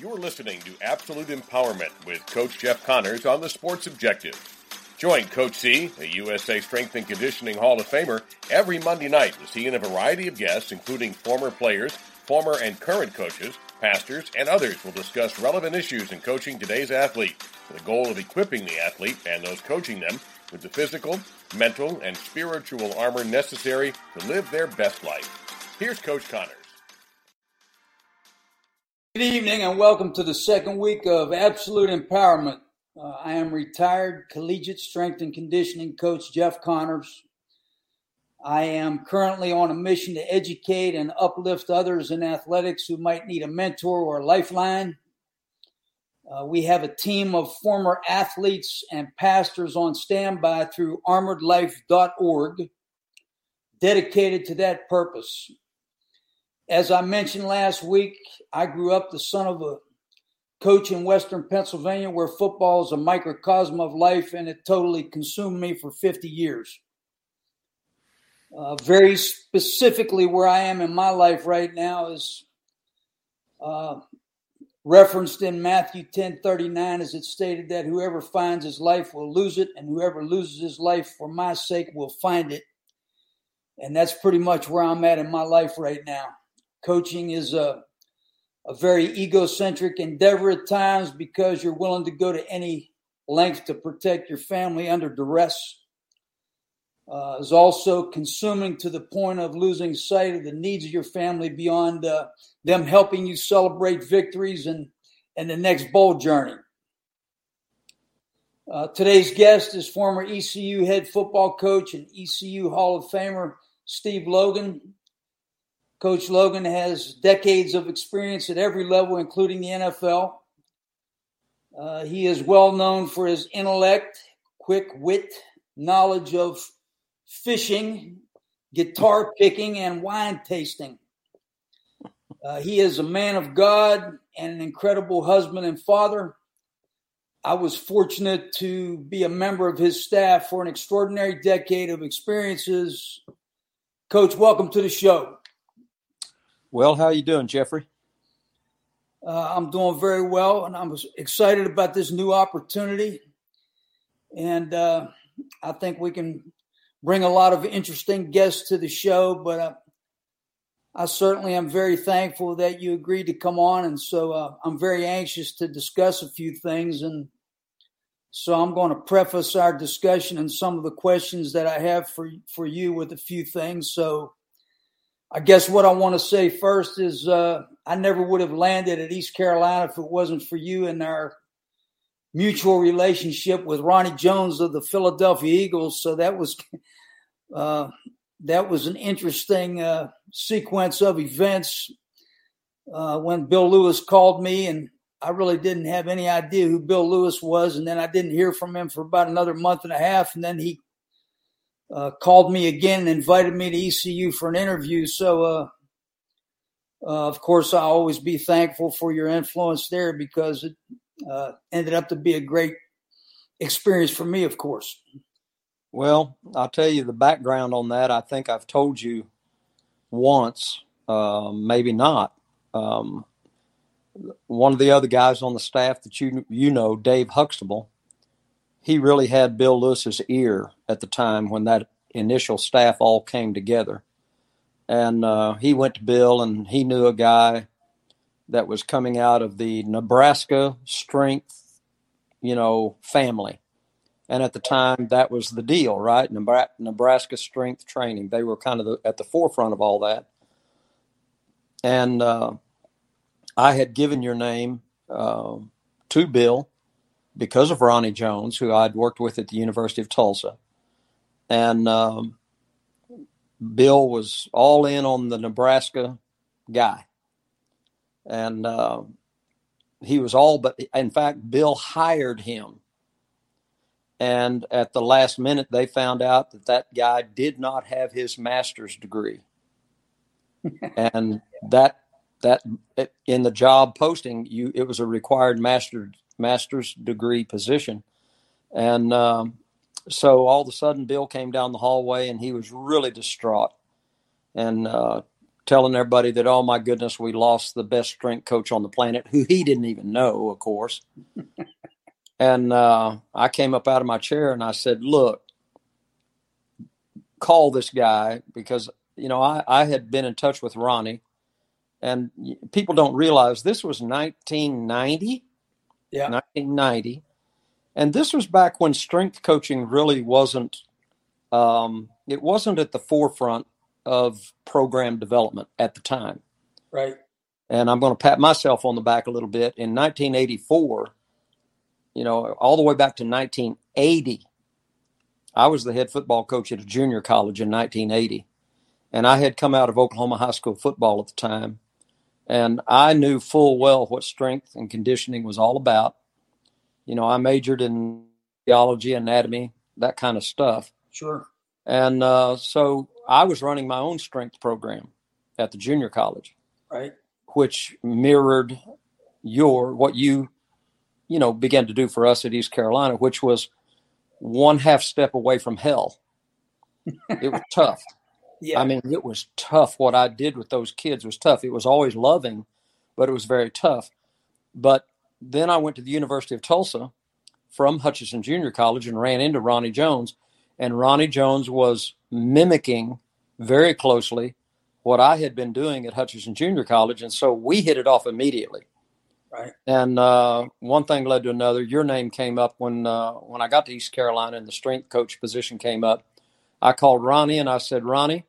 You're listening to Absolute Empowerment with Coach Jeff Connors on the Sports Objective. Join Coach C, a USA Strength and Conditioning Hall of Famer, every Monday night as he and a variety of guests, including former players, former and current coaches, pastors, and others, will discuss relevant issues in coaching today's athlete with the goal of equipping the athlete and those coaching them with the physical, mental, and spiritual armor necessary to live their best life. Here's Coach Connors. Good evening and welcome to the second week of Absolute Empowerment. Uh, I am retired collegiate strength and conditioning coach Jeff Connors. I am currently on a mission to educate and uplift others in athletics who might need a mentor or a lifeline. Uh, we have a team of former athletes and pastors on standby through armoredlife.org dedicated to that purpose. As I mentioned last week, I grew up the son of a coach in Western Pennsylvania where football is a microcosm of life and it totally consumed me for 50 years. Uh, very specifically, where I am in my life right now is uh, referenced in Matthew 10 39, as it stated that whoever finds his life will lose it, and whoever loses his life for my sake will find it. And that's pretty much where I'm at in my life right now. Coaching is a, a very egocentric endeavor at times because you're willing to go to any length to protect your family under duress. Uh, is also consuming to the point of losing sight of the needs of your family beyond uh, them helping you celebrate victories and, and the next bowl journey. Uh, today's guest is former ECU head football coach and ECU Hall of Famer Steve Logan. Coach Logan has decades of experience at every level, including the NFL. Uh, he is well known for his intellect, quick wit, knowledge of fishing, guitar picking, and wine tasting. Uh, he is a man of God and an incredible husband and father. I was fortunate to be a member of his staff for an extraordinary decade of experiences. Coach, welcome to the show. Well, how are you doing, Jeffrey? Uh, I'm doing very well, and I'm excited about this new opportunity. And uh, I think we can bring a lot of interesting guests to the show. But uh, I certainly am very thankful that you agreed to come on, and so uh, I'm very anxious to discuss a few things. And so I'm going to preface our discussion and some of the questions that I have for for you with a few things. So I guess what I want to say first is uh, I never would have landed at East Carolina if it wasn't for you and our mutual relationship with Ronnie Jones of the Philadelphia Eagles. So that was uh, that was an interesting uh, sequence of events uh, when Bill Lewis called me, and I really didn't have any idea who Bill Lewis was, and then I didn't hear from him for about another month and a half, and then he uh, called me again and invited me to ECU for an interview. So, uh, uh, of course, I'll always be thankful for your influence there because it uh, ended up to be a great experience for me, of course. Well, I'll tell you the background on that. I think I've told you once, um, maybe not. Um, one of the other guys on the staff that you you know, Dave Huxtable, he really had Bill Lewis's ear at the time when that initial staff all came together. And uh, he went to Bill and he knew a guy that was coming out of the Nebraska strength, you know, family. And at the time, that was the deal, right? Nebraska strength training. They were kind of the, at the forefront of all that. And uh, I had given your name uh, to Bill because of Ronnie Jones, who I'd worked with at the University of Tulsa. And um, Bill was all in on the Nebraska guy. And uh, he was all but, in fact, Bill hired him. And at the last minute, they found out that that guy did not have his master's degree. and that that in the job posting you it was a required master master's degree position. And um, so all of a sudden, Bill came down the hallway and he was really distraught and uh, telling everybody that, oh my goodness, we lost the best strength coach on the planet, who he didn't even know, of course. and uh, I came up out of my chair and I said, look, call this guy because, you know, I, I had been in touch with Ronnie. And people don't realize this was 1990. Yeah. 1990. And this was back when strength coaching really wasn't um, it wasn't at the forefront of program development at the time. Right. And I'm going to pat myself on the back a little bit. In 1984, you know, all the way back to 1980, I was the head football coach at a junior college in 1980. And I had come out of Oklahoma high school football at the time. And I knew full well what strength and conditioning was all about. You know, I majored in theology, anatomy, that kind of stuff. Sure. And uh, so I was running my own strength program at the junior college, right? Which mirrored your what you, you know, began to do for us at East Carolina, which was one half step away from hell. It was tough. Yeah. I mean, it was tough. What I did with those kids was tough. It was always loving, but it was very tough. But then I went to the University of Tulsa from Hutchinson Junior College and ran into Ronnie Jones and Ronnie Jones was mimicking very closely what I had been doing at Hutchinson Junior College, and so we hit it off immediately. Right. And uh, one thing led to another. Your name came up when uh, when I got to East Carolina, and the strength coach position came up. I called Ronnie and I said, Ronnie,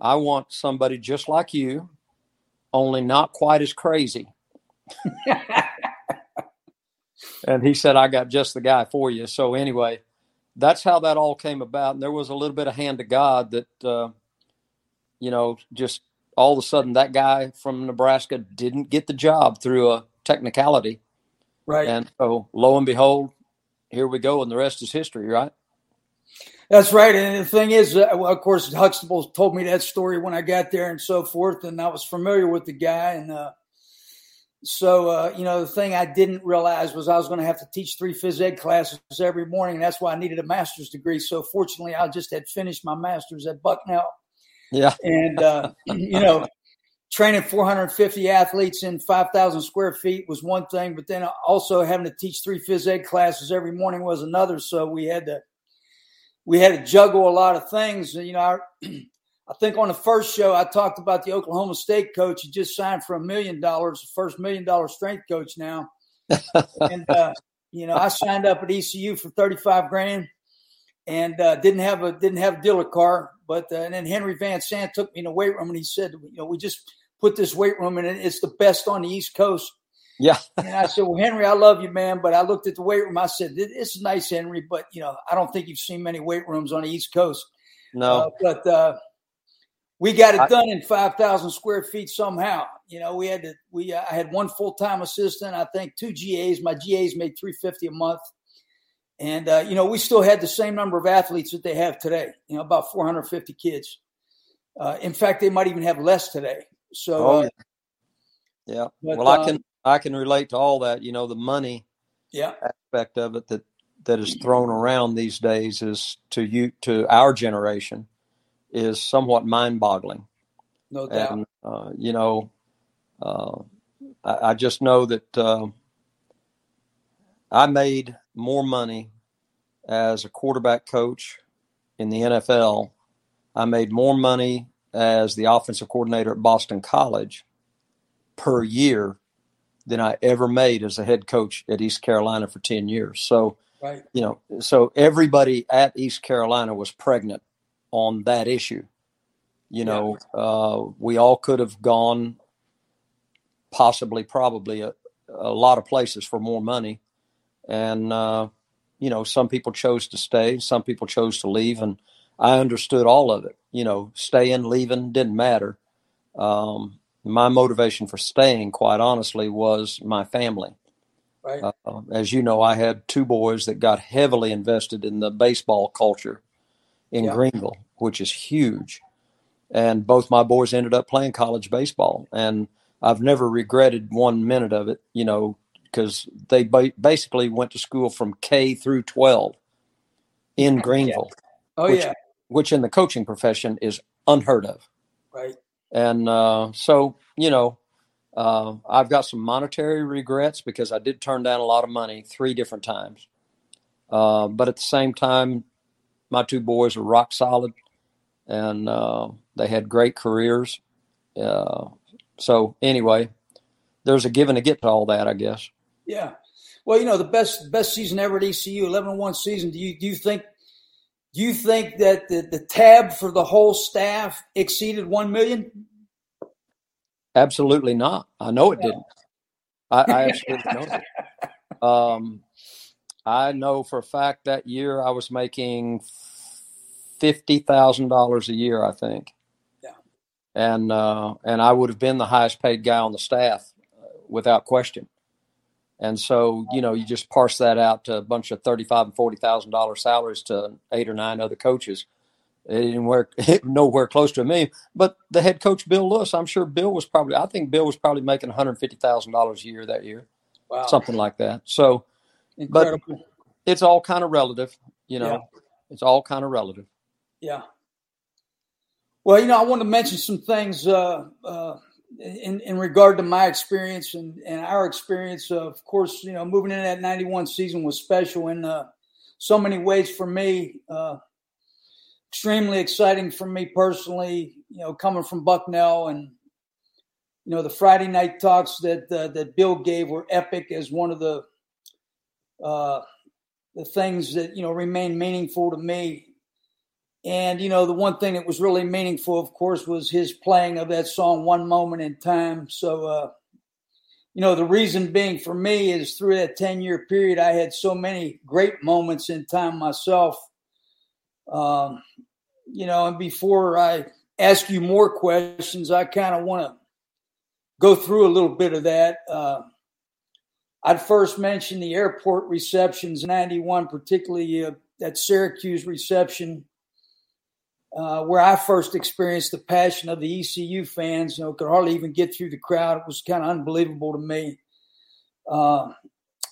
I want somebody just like you, only not quite as crazy. and he said, I got just the guy for you. So anyway, that's how that all came about. And there was a little bit of hand of God that, uh, you know, just all of a sudden that guy from Nebraska didn't get the job through a technicality. Right. And so lo and behold, here we go. And the rest is history, right? That's right. And the thing is, uh, well, of course, Huxtable told me that story when I got there and so forth. And I was familiar with the guy. And, uh, so, uh, you know, the thing I didn't realize was I was going to have to teach three phys ed classes every morning. And that's why I needed a master's degree. So, fortunately, I just had finished my master's at Bucknell. Yeah. And, uh, you know, training 450 athletes in 5,000 square feet was one thing, but then also having to teach three phys ed classes every morning was another. So, we had to, we had to juggle a lot of things. You know, I think on the first show I talked about the Oklahoma State coach. who just signed for a million dollars, the first million dollar strength coach now. and uh, you know, I signed up at ECU for thirty five grand, and uh, didn't have a didn't have a dealer car. But uh, and then Henry Van Sant took me in the weight room and he said, you know, we just put this weight room in, it's the best on the East Coast. Yeah. and I said, well, Henry, I love you, man. But I looked at the weight room. I said, this is nice, Henry, but you know, I don't think you've seen many weight rooms on the East Coast. No. Uh, but uh, we got it done in 5,000 square feet somehow. You know, we had to, we, uh, I had one full-time assistant, I think two GAs, my GAs made 350 a month. And, uh, you know, we still had the same number of athletes that they have today, you know, about 450 kids. Uh, in fact, they might even have less today. So, oh, uh, yeah. yeah. But, well, I can, I can relate to all that, you know, the money yeah. aspect of it that, that is thrown around these days is to you, to our generation is somewhat mind-boggling. No doubt. And, uh, you know, uh, I, I, just know that uh, I made more money as a quarterback coach in the NFL. I made more money as the offensive coordinator at Boston College per year than I ever made as a head coach at East Carolina for 10 years. So, right. you know, so everybody at East Carolina was pregnant on that issue. You know, yeah. uh, we all could have gone possibly, probably a, a, lot of places for more money. And, uh, you know, some people chose to stay, some people chose to leave. And I understood all of it. You know, staying, leaving didn't matter. Um, my motivation for staying, quite honestly, was my family. Right. Uh, as you know, I had two boys that got heavily invested in the baseball culture in yeah. Greenville, which is huge. And both my boys ended up playing college baseball. And I've never regretted one minute of it, you know, because they ba- basically went to school from K through 12 in Greenville. Yeah. Oh, which, yeah. Which in the coaching profession is unheard of. Right. And uh, so, you know, uh, I've got some monetary regrets because I did turn down a lot of money three different times. Uh, but at the same time, my two boys are rock solid and uh, they had great careers. Uh, so, anyway, there's a give and a get to all that, I guess. Yeah. Well, you know, the best best season ever at ECU, 11-1 season. Do you do you think you think that the, the tab for the whole staff exceeded one million? Absolutely not. I know it didn't. I, I absolutely know. Um, I know for a fact that year I was making fifty thousand dollars a year. I think. Yeah. And uh, and I would have been the highest paid guy on the staff, uh, without question. And so, you know, you just parse that out to a bunch of thirty-five and forty thousand dollar salaries to eight or nine other coaches. It didn't work nowhere close to me. But the head coach Bill Lewis, I'm sure Bill was probably I think Bill was probably making one hundred fifty thousand dollars a year that year. Wow. Something like that. So Incredible. but it's all kind of relative, you know. Yeah. It's all kind of relative. Yeah. Well, you know, I want to mention some things uh, uh, in, in regard to my experience and, and our experience. Of course, you know, moving into that 91 season was special in uh, so many ways for me. Uh, extremely exciting for me personally, you know, coming from Bucknell and, you know, the Friday night talks that uh, that Bill gave were epic as one of the uh, the things that, you know, remain meaningful to me and, you know, the one thing that was really meaningful, of course, was his playing of that song, One Moment in Time. So, uh, you know, the reason being for me is through that 10 year period, I had so many great moments in time myself. Um, you know, and before I ask you more questions, I kind of want to go through a little bit of that. Uh, I'd first mention the airport receptions, 91, particularly uh, that Syracuse reception uh, where I first experienced the passion of the ECU fans. You know, could hardly even get through the crowd. It was kind of unbelievable to me. Uh,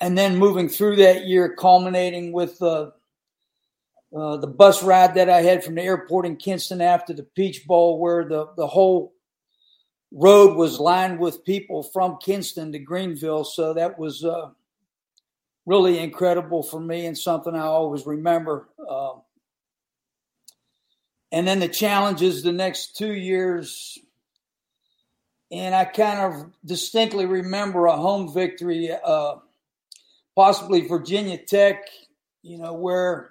and then moving through that year, culminating with uh, uh, the bus ride that I had from the airport in Kinston after the Peach Bowl, where the, the whole road was lined with people from Kinston to Greenville. So that was uh, really incredible for me and something I always remember. Uh, and then the challenge is the next two years. And I kind of distinctly remember a home victory, uh, possibly Virginia Tech, you know, where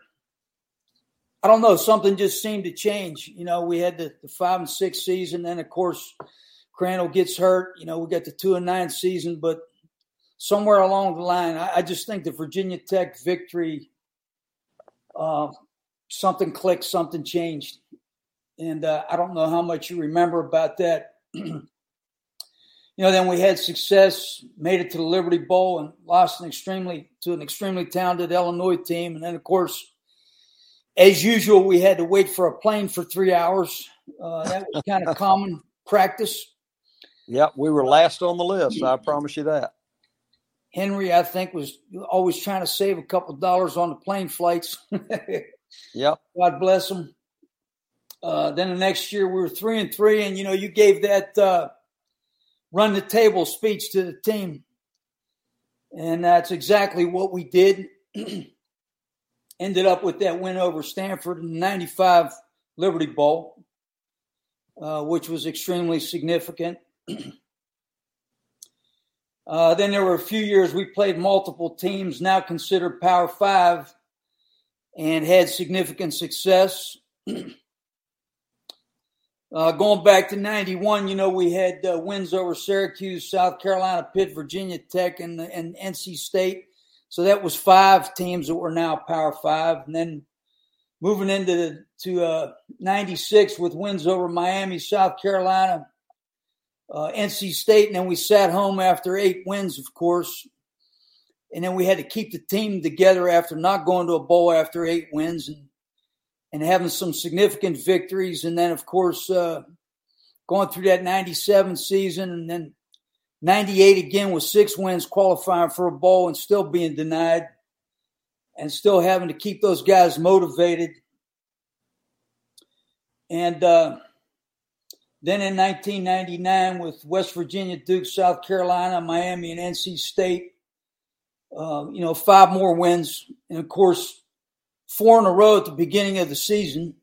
I don't know, something just seemed to change. You know, we had the, the five and six season, then of course Crandell gets hurt. You know, we got the two and nine season, but somewhere along the line, I, I just think the Virginia Tech victory, uh, something clicked, something changed and uh, I don't know how much you remember about that. you know, then we had success, made it to the Liberty Bowl, and lost an extremely to an extremely talented Illinois team, and then of course, as usual, we had to wait for a plane for three hours. Uh, that was kind of common practice. Yep, we were last on the list. I promise you that. Henry, I think, was always trying to save a couple dollars on the plane flights. yep. God bless him. Uh, then the next year we were three and three, and you know you gave that uh, run the table speech to the team, and that's exactly what we did. Ended up with that win over Stanford in the '95 Liberty Bowl, uh, which was extremely significant. Uh, then there were a few years we played multiple teams now considered Power Five and had significant success. Uh, going back to 91, you know, we had uh, wins over Syracuse, South Carolina, Pitt, Virginia Tech, and, and NC State. So that was five teams that were now Power Five. And then moving into the, to uh, 96 with wins over Miami, South Carolina, uh, NC State. And then we sat home after eight wins, of course. And then we had to keep the team together after not going to a bowl after eight wins. And and having some significant victories. And then, of course, uh, going through that 97 season and then 98 again with six wins qualifying for a bowl and still being denied and still having to keep those guys motivated. And uh, Then in 1999 with West Virginia, Duke, South Carolina, Miami, and NC State. Uh, you know, five more wins, and of course, four in a row at the beginning of the season.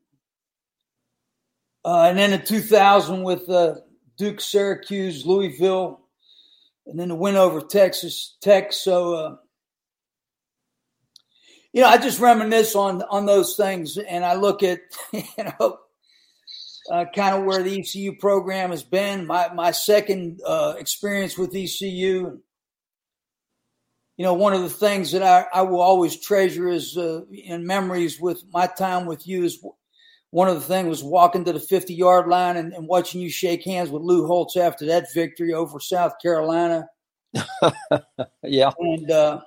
Uh, and then in 2000 with uh, Duke, Syracuse, Louisville, and then the win over Texas Tech. So, uh, you know, I just reminisce on on those things, and I look at you know uh, kind of where the ECU program has been. My my second uh, experience with ECU. You know, one of the things that I, I will always treasure is uh, in memories with my time with you is one of the things was walking to the 50 yard line and, and, watching you shake hands with Lou Holtz after that victory over South Carolina. yeah. And uh,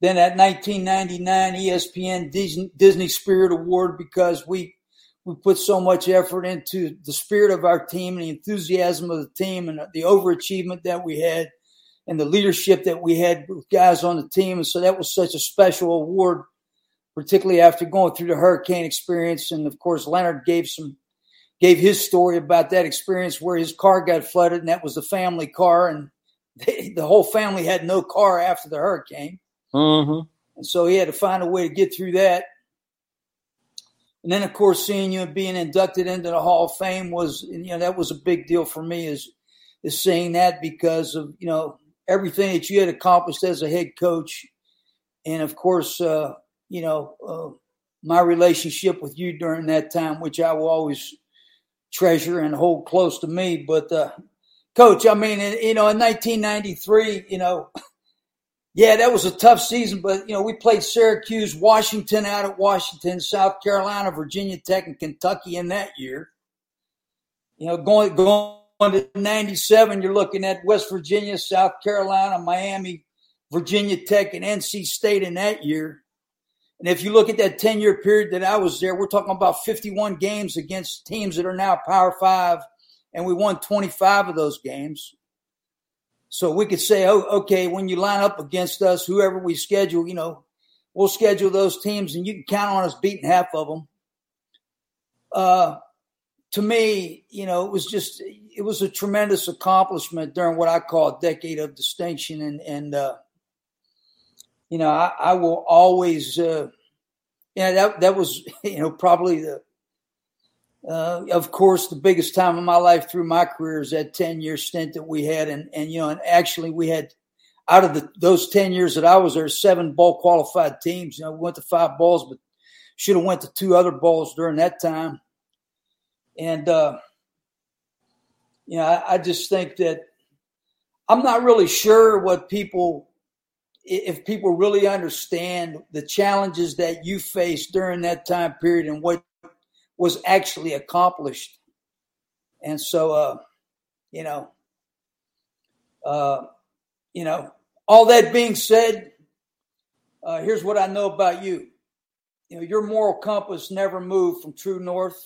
then that 1999 ESPN Disney, Disney Spirit Award because we we put so much effort into the spirit of our team and the enthusiasm of the team and the overachievement that we had and the leadership that we had with guys on the team. And so that was such a special award, particularly after going through the hurricane experience. And of course, Leonard gave some gave his story about that experience where his car got flooded and that was the family car and they, the whole family had no car after the hurricane. Mm-hmm. And so he had to find a way to get through that. And then, of course, seeing you being inducted into the Hall of Fame was, you know, that was a big deal for me. Is is seeing that because of you know everything that you had accomplished as a head coach, and of course, uh, you know, uh, my relationship with you during that time, which I will always treasure and hold close to me. But, uh, coach, I mean, you know, in 1993, you know. Yeah, that was a tough season, but you know we played Syracuse, Washington out at Washington, South Carolina, Virginia Tech, and Kentucky in that year. You know, going going to '97, you're looking at West Virginia, South Carolina, Miami, Virginia Tech, and NC State in that year. And if you look at that 10 year period that I was there, we're talking about 51 games against teams that are now Power Five, and we won 25 of those games. So we could say, oh, okay, when you line up against us, whoever we schedule, you know, we'll schedule those teams and you can count on us beating half of them. Uh, to me, you know, it was just, it was a tremendous accomplishment during what I call a decade of distinction. And, and, uh, you know, I, I will always, uh, yeah, that, that was, you know, probably the, uh, of course, the biggest time of my life through my career is that 10 year stint that we had. And, and, you know, and actually we had out of the, those 10 years that I was there, seven bowl qualified teams. You know, we went to five balls, but should have went to two other bowls during that time. And, uh, you know, I, I just think that I'm not really sure what people, if people really understand the challenges that you faced during that time period and what was actually accomplished. And so, uh, you know, uh, you know, all that being said, uh, here's what I know about you. You know, your moral compass never moved from true north.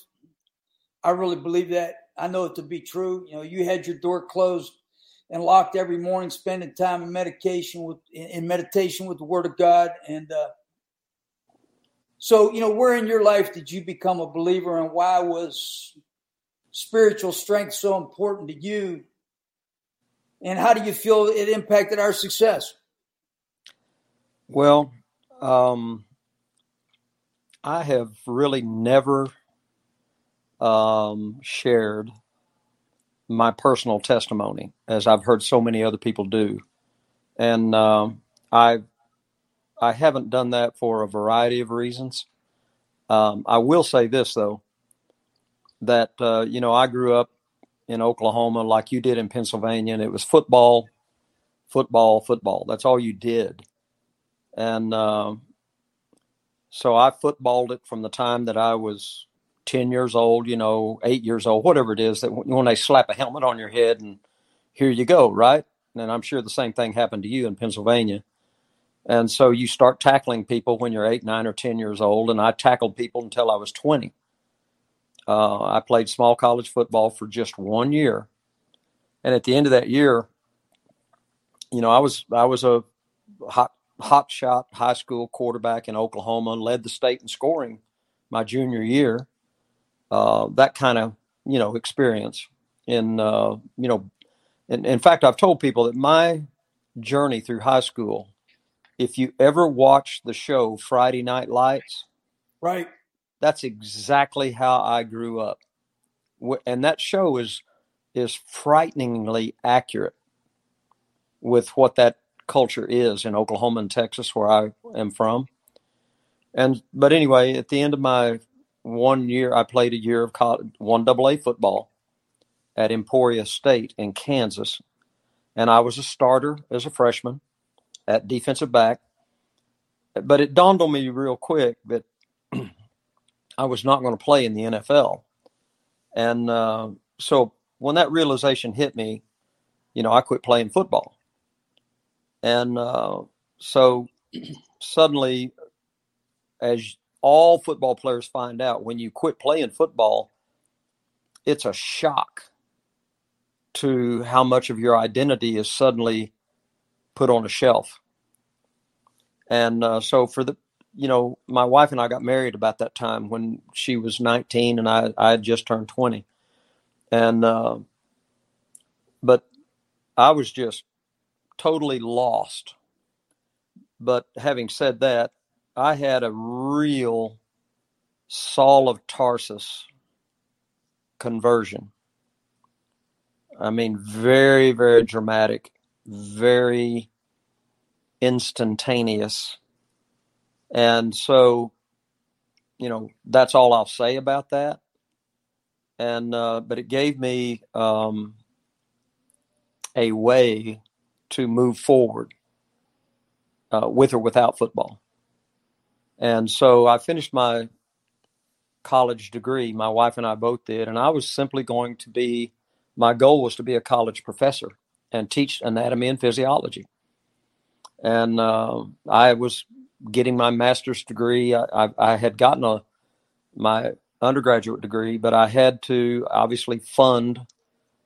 I really believe that. I know it to be true. You know, you had your door closed and locked every morning, spending time in medication with in meditation with the Word of God, and uh, so, you know, where in your life did you become a believer and why was spiritual strength so important to you? And how do you feel it impacted our success? Well, um, I have really never um, shared my personal testimony as I've heard so many other people do. And um, I I haven't done that for a variety of reasons. Um, I will say this though, that uh, you know I grew up in Oklahoma like you did in Pennsylvania, and it was football, football, football. That's all you did, and uh, so I footballed it from the time that I was ten years old, you know, eight years old, whatever it is. That when they slap a helmet on your head and here you go, right? And I'm sure the same thing happened to you in Pennsylvania. And so you start tackling people when you're eight, nine, or 10 years old. And I tackled people until I was 20. Uh, I played small college football for just one year. And at the end of that year, you know, I was I was a hot hot shot high school quarterback in Oklahoma led the state in scoring my junior year. Uh, that kind of you know, experience. In, uh, you know, in, in fact, I've told people that my journey through high school, if you ever watch the show Friday Night Lights, right, that's exactly how I grew up, and that show is is frighteningly accurate with what that culture is in Oklahoma and Texas, where I am from. And but anyway, at the end of my one year, I played a year of college, one double A football at Emporia State in Kansas, and I was a starter as a freshman at defensive back. But it dawned on me real quick that I was not going to play in the NFL, and uh, so when that realization hit me, you know, I quit playing football, and uh, so suddenly as all football players find out, when you quit playing football, it's a shock to how much of your identity is suddenly put on a shelf. And uh, so, for the, you know, my wife and I got married about that time when she was 19 and I, I had just turned 20. And, uh, but I was just totally lost. But having said that, I had a real Saul of Tarsus conversion. I mean, very, very dramatic, very instantaneous. And so, you know, that's all I'll say about that. And, uh, but it gave me um, a way to move forward uh, with or without football. And so I finished my college degree. My wife and I both did. And I was simply going to be, my goal was to be a college professor and teach anatomy and physiology. And uh, I was getting my master's degree. I, I, I had gotten a my undergraduate degree, but I had to obviously fund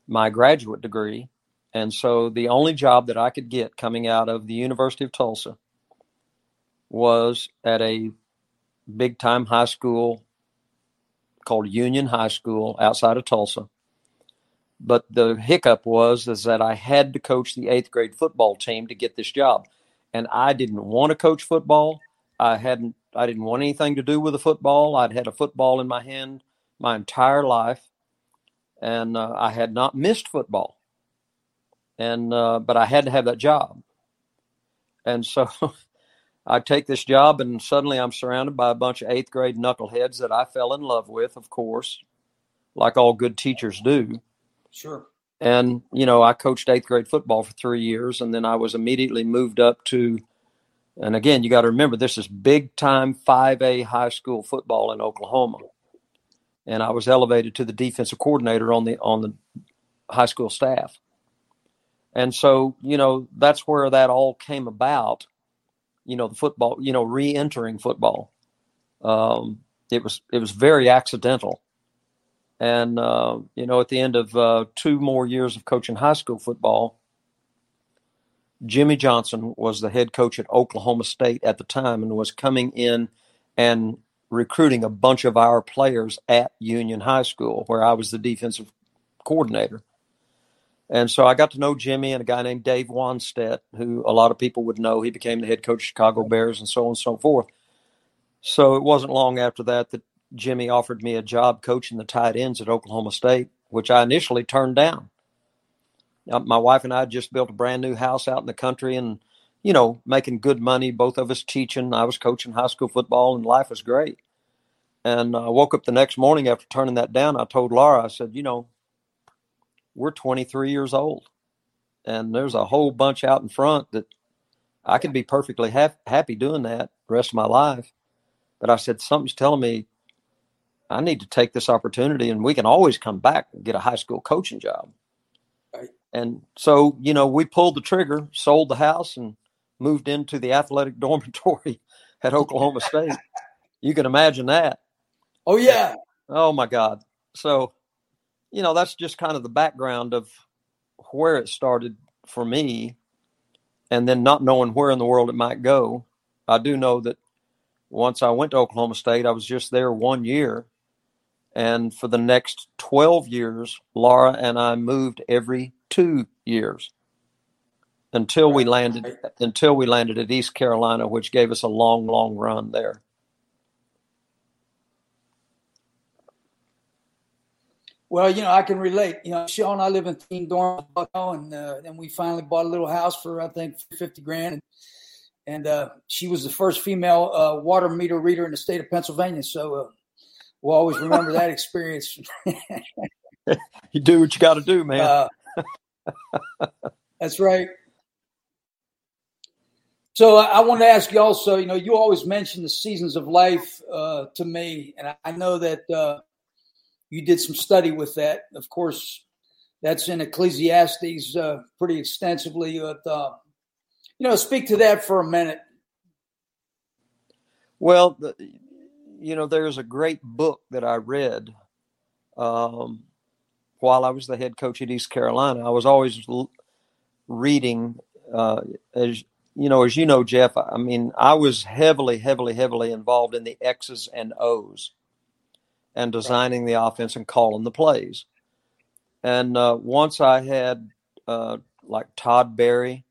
my graduate degree. And so the only job that I could get coming out of the University of Tulsa was at a big time high school called Union High School outside of Tulsa. But the hiccup was is that I had to coach the eighth grade football team to get this job, and I didn't want to coach football. I hadn't. I didn't want anything to do with the football. I'd had a football in my hand my entire life, and uh, I had not missed football. And uh, but I had to have that job, and so I take this job, and suddenly I'm surrounded by a bunch of eighth grade knuckleheads that I fell in love with, of course, like all good teachers do. Sure. And, you know, I coached eighth grade football for three years, and then I was immediately moved up to, and again, you got to remember this is big time 5A high school football in Oklahoma. And I was elevated to the defensive coordinator on the on the high school staff. And so, you know, that's where that all came about you know the football you know re-entering football. Um, it was it was very accidental. And uh, you know at the end of uh, two more years of coaching high school football jimmy johnson was the head coach at oklahoma state at the time and was coming in and recruiting a bunch of our players at union high school where i was the defensive coordinator and so I got to know Jimmy and a guy named Dave Wannstedt, who a lot of people would know. He became the head coach of Chicago Bears and so on and so forth. So it wasn't long after that that Jimmy offered me a job coaching the tight ends at Oklahoma State, which I initially turned down. Now, my wife and I just built a brand new house out in the country and, you know, making good money, both of us teaching. I was coaching high school football and life was great. And I woke up the next morning after turning that down. I told Laura, I said, you know, we're 23 years old and there's a whole bunch out in front that I could be perfectly ha- happy doing that the rest of my life. But I said, something's telling me I need to take this opportunity and we can always come back and get a high school coaching job. Right. And so, you know, we pulled the trigger, sold the house, and moved into the athletic dormitory at Oklahoma State. You can imagine that. Oh, yeah. Oh, my God. So, you know, that's just kind of the background of where it started for me. And then not knowing where in the world it might go. I do know that once I went to Oklahoma State, I was just there one year. And for the next 12 years, Laura and I moved every two years until we landed until we landed at East Carolina, which gave us a long, long run there. Well, you know, I can relate. You know, Sean, and I live in Teen Dorm, and uh, then we finally bought a little house for I think fifty grand, and, and uh, she was the first female uh, water meter reader in the state of Pennsylvania. So uh, we'll always remember that experience. you do what you got to do, man. Uh, that's right. So I, want to ask you also. You know, you always mention the seasons of life uh, to me, and I, I know that you did some study with that. Of course, that's in Ecclesiastes uh, pretty extensively. But, uh, you know, speak to that for a minute. Well, the, you know, there's a great book that I read um, while I was the head coach at East Carolina. I was always l- reading, uh, as you know, as you know, Jeff. I mean, I was heavily, heavily, heavily involved in the X's and O's and designing the offense and calling the plays. And uh, once I had uh, like Todd Berry,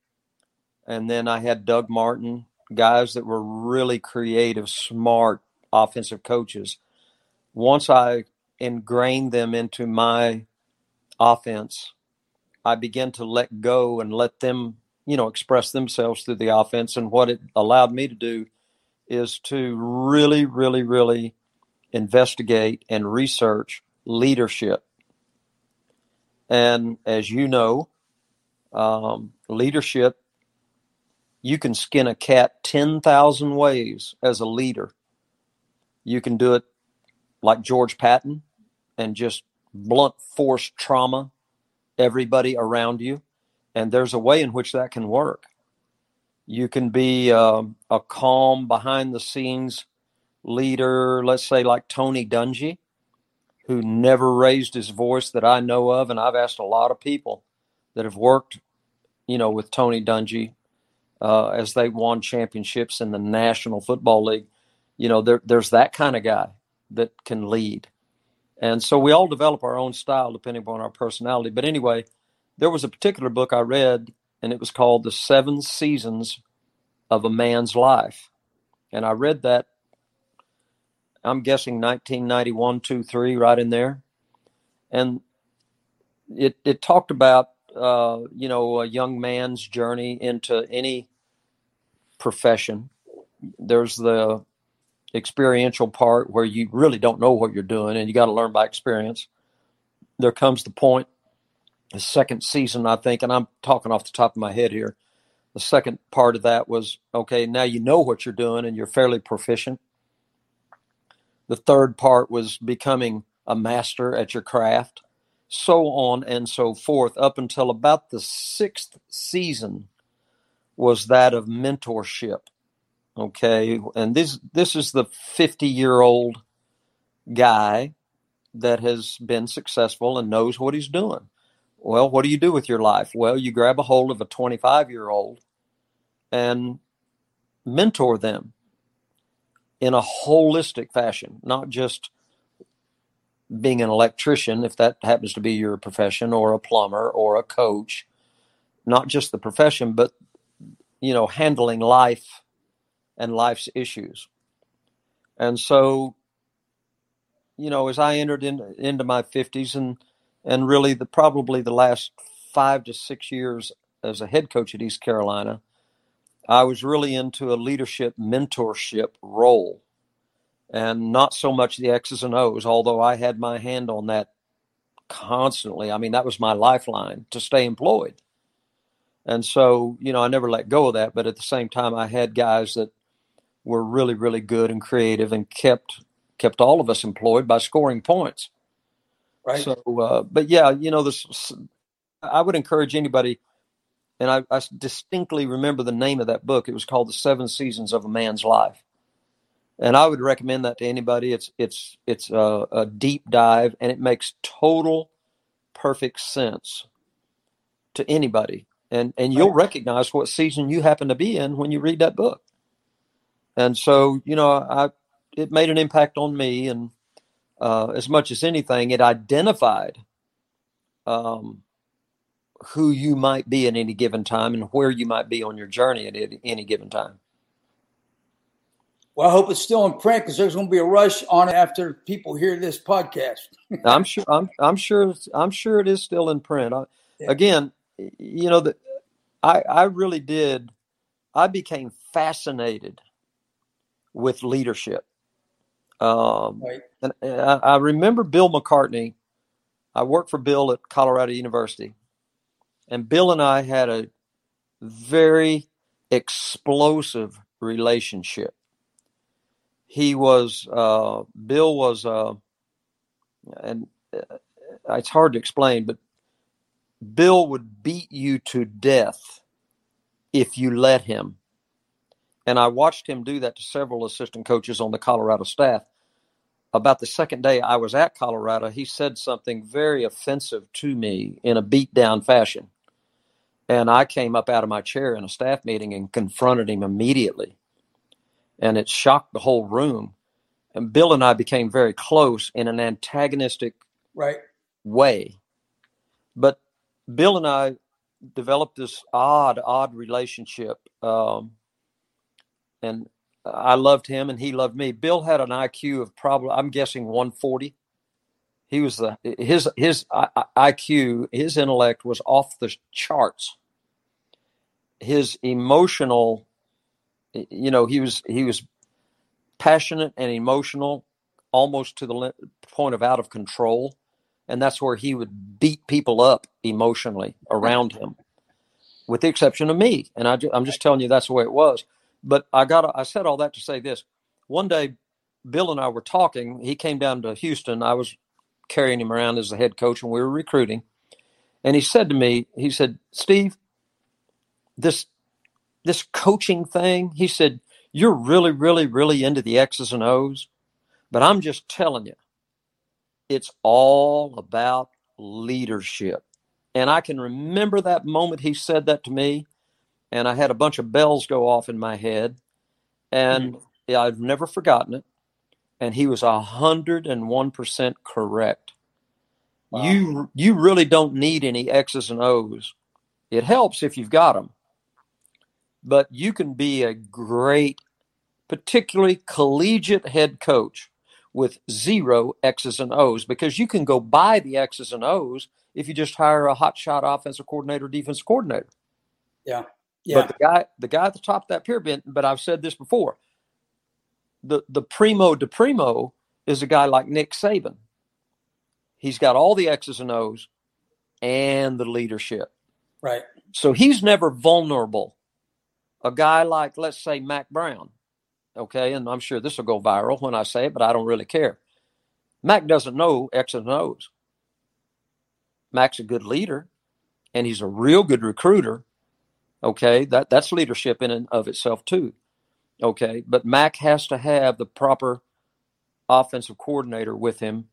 and then I had Doug Martin, guys that were really creative, smart offensive coaches. Once I ingrained them into my offense, I began to let go and let them, you know, express themselves through the offense. And what it allowed me to do is to really, really, really investigate and research leadership. And as you know, um, leadership, you can skin a cat 10,000 ways as a leader. You can do it like George Patton and just blunt force trauma everybody around you. And there's a way in which that can work. You can be uh, a calm, behind the scenes leader, let's say like Tony Dungy, who never raised his voice that I know of, and I've asked a lot of people that have worked, you know, with Tony Dungy uh, as they won championships in the National Football League. You know, there, there's that kind of guy that can lead. And so we all develop our own style depending upon our personality. But anyway, there was a particular book I read, and it was called The Seven Seasons of a Man's Life. And I read that I'm guessing 1991, 2, 3, right in there. And it, it talked about, uh, you know, a young man's journey into any profession. There's the experiential part where you really don't know what you're doing and you got to learn by experience. There comes the point, the second season, I think, and I'm talking off the top of my head here. The second part of that was okay, now you know what you're doing and you're fairly proficient the third part was becoming a master at your craft, so on and so forth, up until about the sixth season was that of mentorship. Okay, and this this is the 50 year old guy that has been successful and knows what he's doing. Well, what do you do with your life? Well, you grab a hold of a 25 year old and mentor them in a holistic fashion, not just being an electrician, if that happens to be your profession, or a plumber or a coach, not just the profession, but you know, handling life and life's issues. And so, you know, as I entered in, into my fifties and and really the probably the last five to six years as a head coach at East Carolina, I was really into a leadership mentorship role and not so much the X's and O's, although I had my hand on that constantly. I mean, that was my lifeline to stay employed. And so, you know, I never let go of that. But at the same time, I had guys that were really, really good and creative and kept kept all of us employed by scoring points. Right. So, uh, but yeah, you know, this I would encourage anybody and I, I, distinctly remember the name of that book. It was called The Seven Seasons of a Man's Life, and I would recommend that to anybody. It's it's it's a, a deep dive, and it makes total, perfect sense to anybody, and and you'll recognize what season you happen to be in when you read that book. And so, you know, I it made an impact on me, and uh, as much as anything, it identified um, who you might be at any given time and where you might be on your journey at any given time. Well, I hope it's still in print because there's going to be a rush on it after people hear this podcast. I'm sure. I'm. I'm sure. I'm sure it is still in print. I, yeah. Again, you know that I. I really did. I became fascinated with leadership. Um, right. And I, I remember Bill McCartney. I worked for Bill at Colorado University, and Bill and I had a very explosive relationship he was uh, Bill was uh, and uh, it's hard to explain, but Bill would beat you to death if you let him. And I watched him do that to several assistant coaches on the Colorado staff. About the second day I was at Colorado, he said something very offensive to me in a beat down fashion. And I came up out of my chair in a staff meeting and confronted him immediately and it shocked the whole room. And Bill and I became very close in an antagonistic right way. But Bill and I developed this odd, odd relationship. Um, and I loved him and he loved me. Bill had an IQ of probably, I'm guessing 140. He was the, his, his IQ, his intellect was off the charts. His emotional you know he was he was passionate and emotional almost to the point of out of control and that's where he would beat people up emotionally around him with the exception of me and I, am just telling you that's the way it was but i got i said all that to say this one day bill and i were talking he came down to houston i was carrying him around as the head coach and we were recruiting and he said to me he said steve this this coaching thing. He said, You're really, really, really into the X's and O's. But I'm just telling you, it's all about leadership. And I can remember that moment he said that to me, and I had a bunch of bells go off in my head, and mm-hmm. I've never forgotten it. And he was a hundred and one percent correct. Wow. You you really don't need any X's and O's. It helps if you've got them, but you can be a great, particularly collegiate head coach with zero X's and O's because you can go buy the X's and O's if you just hire a hotshot offensive coordinator, defensive coordinator. Yeah. Yeah. But the guy, the guy at the top of that pyramid, but I've said this before, the, the primo de primo is a guy like Nick Saban. He's got all the X's and O's and the leadership. Right. So he's never vulnerable a guy like, let's say, Mack Brown, okay, and I'm sure this will go viral when I say it, but I don't really care. Mac doesn't know X and O's. Mack's a good leader, and he's a real good recruiter. Okay, that that's leadership in and of itself too. Okay, but Mack has to have the proper offensive coordinator with him,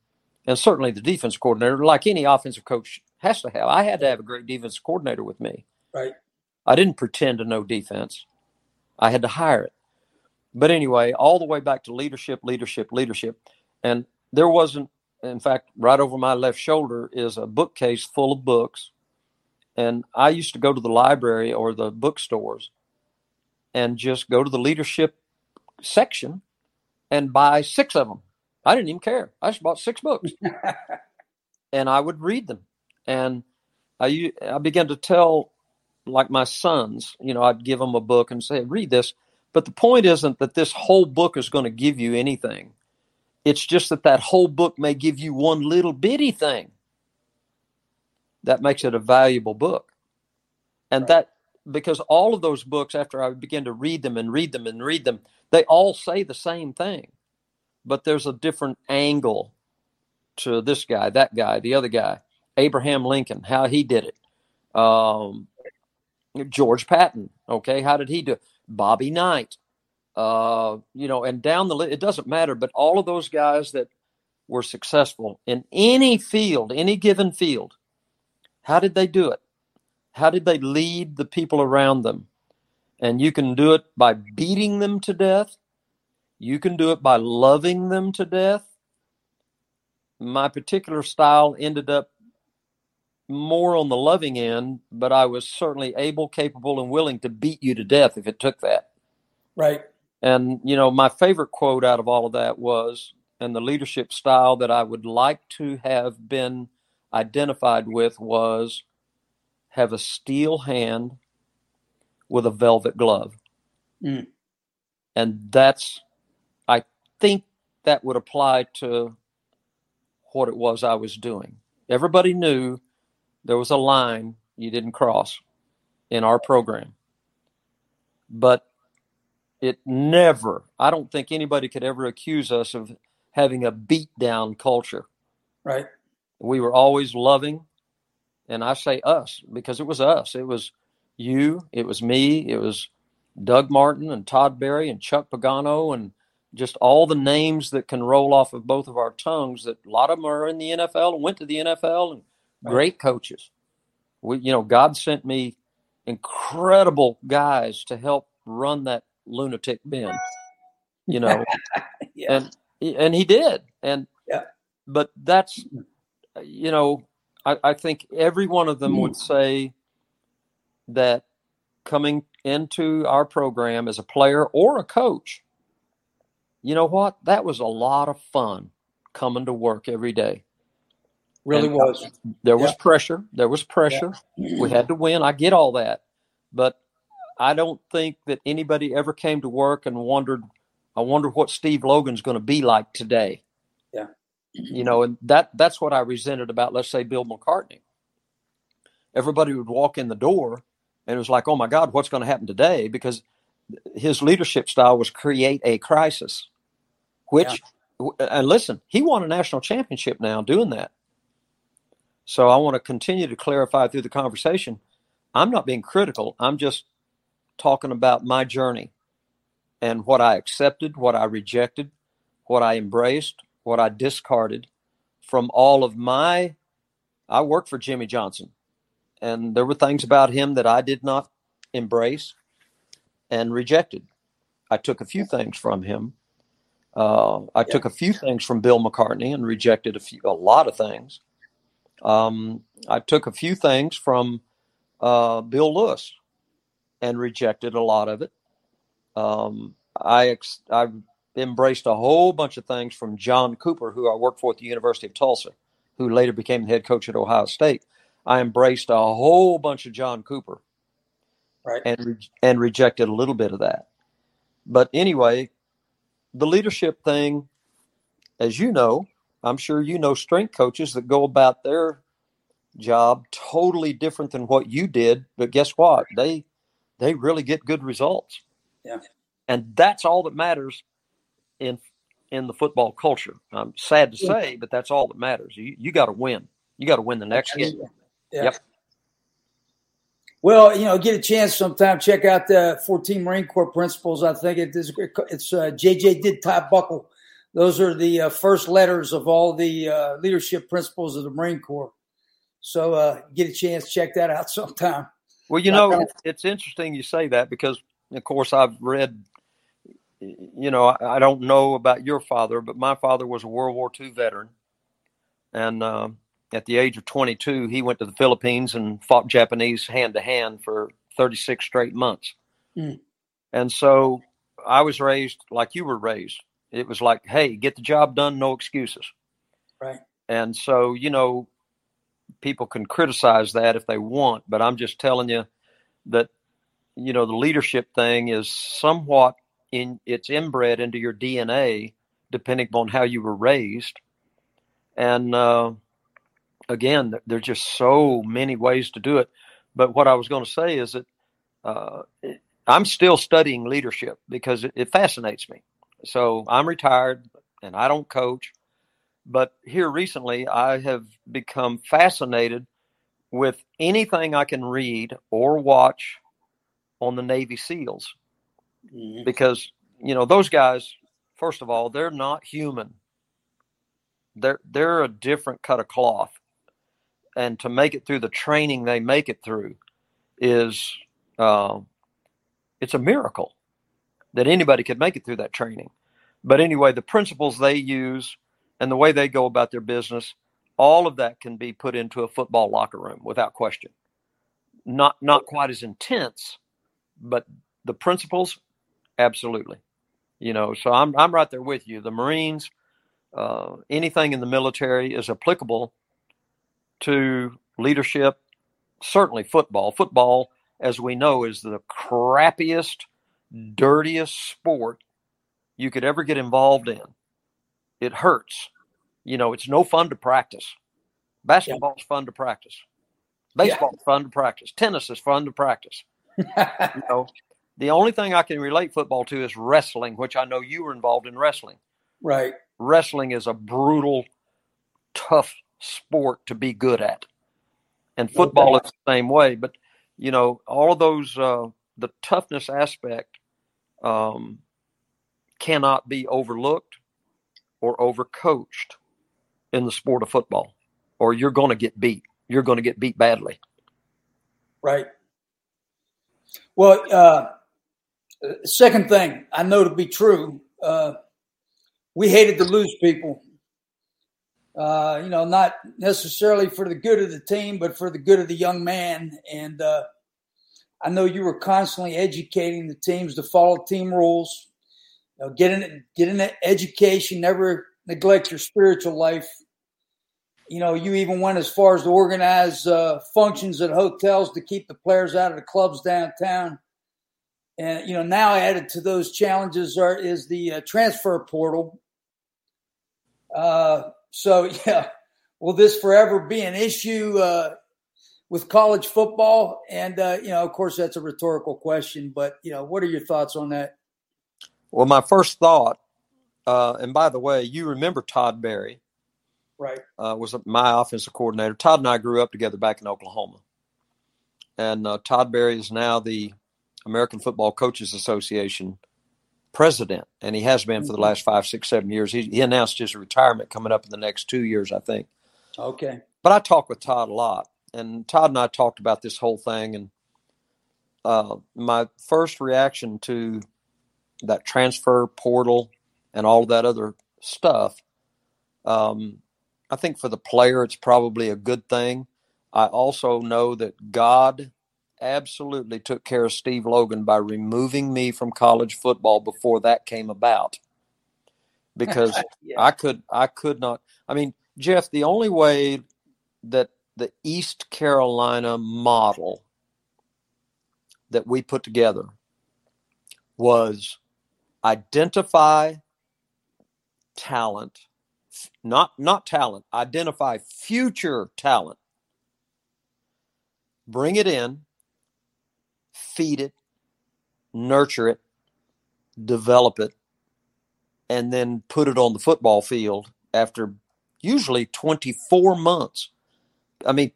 and certainly the defense coordinator, like any offensive coach has to have. I had to have a great defense coordinator with me. Right. I didn't pretend to know defense. I had to hire it. But anyway, all the way back to leadership, leadership, leadership. And there wasn't, in fact, right over my left shoulder is a bookcase full of books. And I used to go to the library or the bookstores and just go to the leadership section and buy six of them. I didn't even care. I just bought six books and I would read them. And I, I began to tell like my sons, you know, I'd give them a book and say, read this. But the point isn't that this whole book is going to give you anything. It's just that that whole book may give you one little bitty thing that makes it a valuable book. And right. that, because all of those books, after I begin to read them and read them and read them, they all say the same thing, but there's a different angle to this guy, that guy, the other guy, Abraham Lincoln, how he did it. Um, George Patton. Okay, how did he do? Bobby Knight. Uh, you know, and down the list, it doesn't matter. But all of those guys that were successful in any field, any given field, how did they do it? How did they lead the people around them? And you can do it by beating them to death. You can do it by loving them to death. my particular style ended up more on the loving end, but I was certainly able, capable, and willing to beat you to death if it took that. Right. And, you know, my favorite quote out of all of that was, and the leadership style that I would like to have been identified with was have a steel hand with a velvet glove. Mm. And that's, I think that would apply to what it was I was doing. Everybody knew there was a line you didn't cross in our program. But it never, I don't think anybody could ever accuse us of having a beat down culture. Right. We were always loving. And I say us because it was us. It was you, it was me, it was Doug Martin and Todd Berry and Chuck Pagano and just all the names that can roll off of both of our tongues that a lot of them are in the NFL and went to the NFL and right. great coaches. We, you know, God sent me incredible guys to help run that lunatic bin, you know, yeah. and, and he did. And, yeah. but that's, you know, I, I think every one of them would say that coming into our program as a player or a coach, you know what? That was a lot of fun coming to work every day. Really and uh, was. There was pressure. There was pressure. We had to win. I get all that. But I don't think that anybody ever came to work and wondered, I wonder what Steve Logan's going to be like today. Yeah. You know, and that that's what I resented about, let's say, Bill McCartney. Everybody would walk in the door and it was like, oh my God, what's going to happen today? Because his leadership style was create a crisis, which, yeah. and listen, he won a national championship now doing that. So I want to continue to clarify through the conversation. I'm not being critical. I'm just talking about my journey and what I accepted, what I rejected, what I embraced, what I discarded from all of my. I worked for Jimmy Johnson and there were things about him that I did not embrace and rejected. I took a few things from him. Uh, I yeah. took a few things from Bill McCartney and rejected a few, a lot of things. Um, I took a few things from uh, Bill Lewis and rejected a lot of it. Um, I ex- I embraced a whole bunch of things from John Cooper, who I worked for at the University of Tulsa, who later became the head coach at Ohio State. I embraced a whole bunch of John Cooper, right, and re- and rejected a little bit of that. But anyway, the leadership thing, as you know, I'm sure you know strength coaches that go about their job totally different than what you did. But guess what? They they really get good results. Yeah, and that's all that matters in in the football culture. I'm sad to say, but that's all that matters. You you got to win. You got to win the next game. Yeah. Yep. Well, you know, get a chance sometime. Check out the 14 Marine Corps principles. I think it is, it's uh, JJ did tie buckle. Those are the uh, first letters of all the uh, leadership principles of the Marine Corps. So uh, get a chance, check that out sometime. Well, you know, it's interesting you say that because, of course, I've read. You know, I don't know about your father, but my father was a World War II veteran, and um, at the age of 22, he went to the Philippines and fought Japanese hand to hand for 36 straight months. Mm. And so I was raised like you were raised. It was like, hey, get the job done, no excuses. Right. And so, you know, people can criticize that if they want, but I'm just telling you that, you know, the leadership thing is somewhat in it's inbred into your DNA depending upon how you were raised. And uh, again, there's just so many ways to do it. But what I was going to say is that uh, I'm still studying leadership because it, it fascinates me. So I'm retired and I don't coach. But here recently, I have become fascinated with anything I can read or watch on the Navy SEALs mm-hmm. because, you know, those guys, first of all, they're not human. They're, they're a different cut of cloth and to make it through the training they make it through is uh, it's a miracle that anybody could make it through that training. But anyway, the principles they use and the way they go about their business, all of that can be put into a football locker room without question. Not not quite as intense, but the principles, absolutely. You know, so I'm I'm right there with you. The Marines, uh, anything in the military is applicable to leadership. Certainly, football. Football, as we know, is the crappiest, dirtiest sport you could ever get involved in. It hurts. You know, it's no fun to practice. Basketball's is fun to practice. Baseball's is fun to practice. Tennis is fun to practice. you know, the only thing I can relate football to is wrestling, which I know you were involved in wrestling. Right. Wrestling is a brutal, tough sport to be good at. And football is the same way. But, you know, all of those, uh, the toughness aspect um, cannot be overlooked or overcoached in the sport of football, or you're going to get beat. You're going to get beat badly. Right. Well, uh, second thing I know to be true, uh, we hated to lose people. Uh, you know, not necessarily for the good of the team, but for the good of the young man. And uh, I know you were constantly educating the teams to follow team rules. You know, get an an education. Never neglect your spiritual life. You know, you even went as far as to organize uh, functions at hotels to keep the players out of the clubs downtown. And you know, now added to those challenges are is the uh, transfer portal. Uh, so yeah, will this forever be an issue uh, with college football? And uh, you know, of course, that's a rhetorical question. But you know, what are your thoughts on that? Well, my first thought, uh, and by the way, you remember Todd Berry, right? Uh, was my offensive coordinator. Todd and I grew up together back in Oklahoma, and uh, Todd Berry is now the American Football Coaches Association president, and he has been for the mm-hmm. last five, six, seven years. He, he announced his retirement coming up in the next two years, I think. Okay. But I talk with Todd a lot, and Todd and I talked about this whole thing. And uh, my first reaction to that transfer portal and all that other stuff, um, I think for the player, it's probably a good thing. I also know that God absolutely took care of Steve Logan by removing me from college football before that came about. Because yeah. I could I could not I mean, Jeff, the only way that the East Carolina model that we put together was identify talent not not talent identify future talent bring it in feed it, nurture it, develop it, and then put it on the football field after usually 24 months. I mean,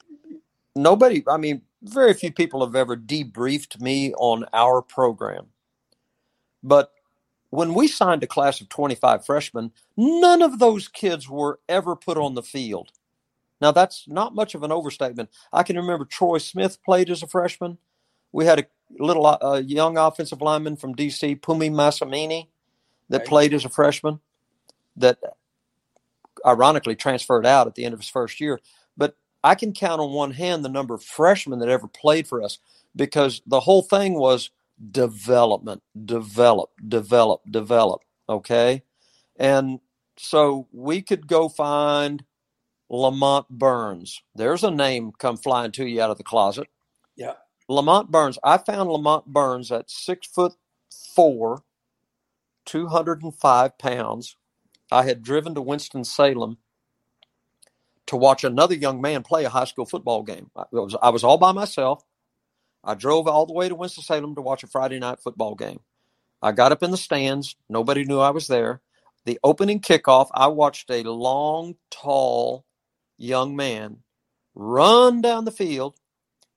nobody, I mean, very few people have ever debriefed me on our program. But when we signed a class of 25 freshmen, none of those kids were ever put on the field. Now, that's not much of an overstatement. I can remember Troy Smith played as a freshman. We had a little uh, young offensive lineman from DC, Pumi Masamini, that right. played as a freshman, that ironically transferred out at the end of his first year. But I can count on one hand the number of freshmen that ever played for us because the whole thing was development, develop, develop, develop. Okay. And so we could go find Lamont Burns. There's a name come flying to you out of the closet. Yeah. Lamont Burns. I found Lamont Burns at six foot four, 205 pounds. I had driven to Winston-Salem to watch another young man play a high school football game. I was, I was all by myself. I drove all the way to Winston-Salem to watch a Friday night football game. I got up in the stands. Nobody knew I was there. The opening kickoff, I watched a long, tall young man run down the field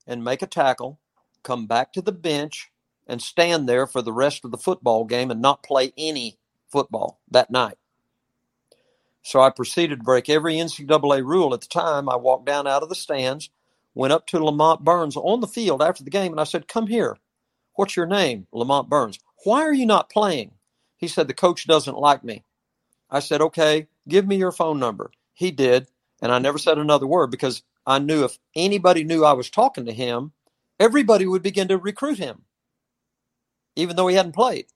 and make a tackle, come back to the bench, and stand there for the rest of the football game and not play any football that night. So I proceeded to break every NCAA rule at the time. I walked down out of the stands, went up to Lamont Burns on the field after the game, and I said, Come here. What's your name? Lamont Burns. Why are you not playing? He said, The coach doesn't like me. I said, Okay, Give me your phone number. He did. And I never said another word because I knew if anybody knew I was talking to him, everybody would begin to recruit him, even though he hadn't played.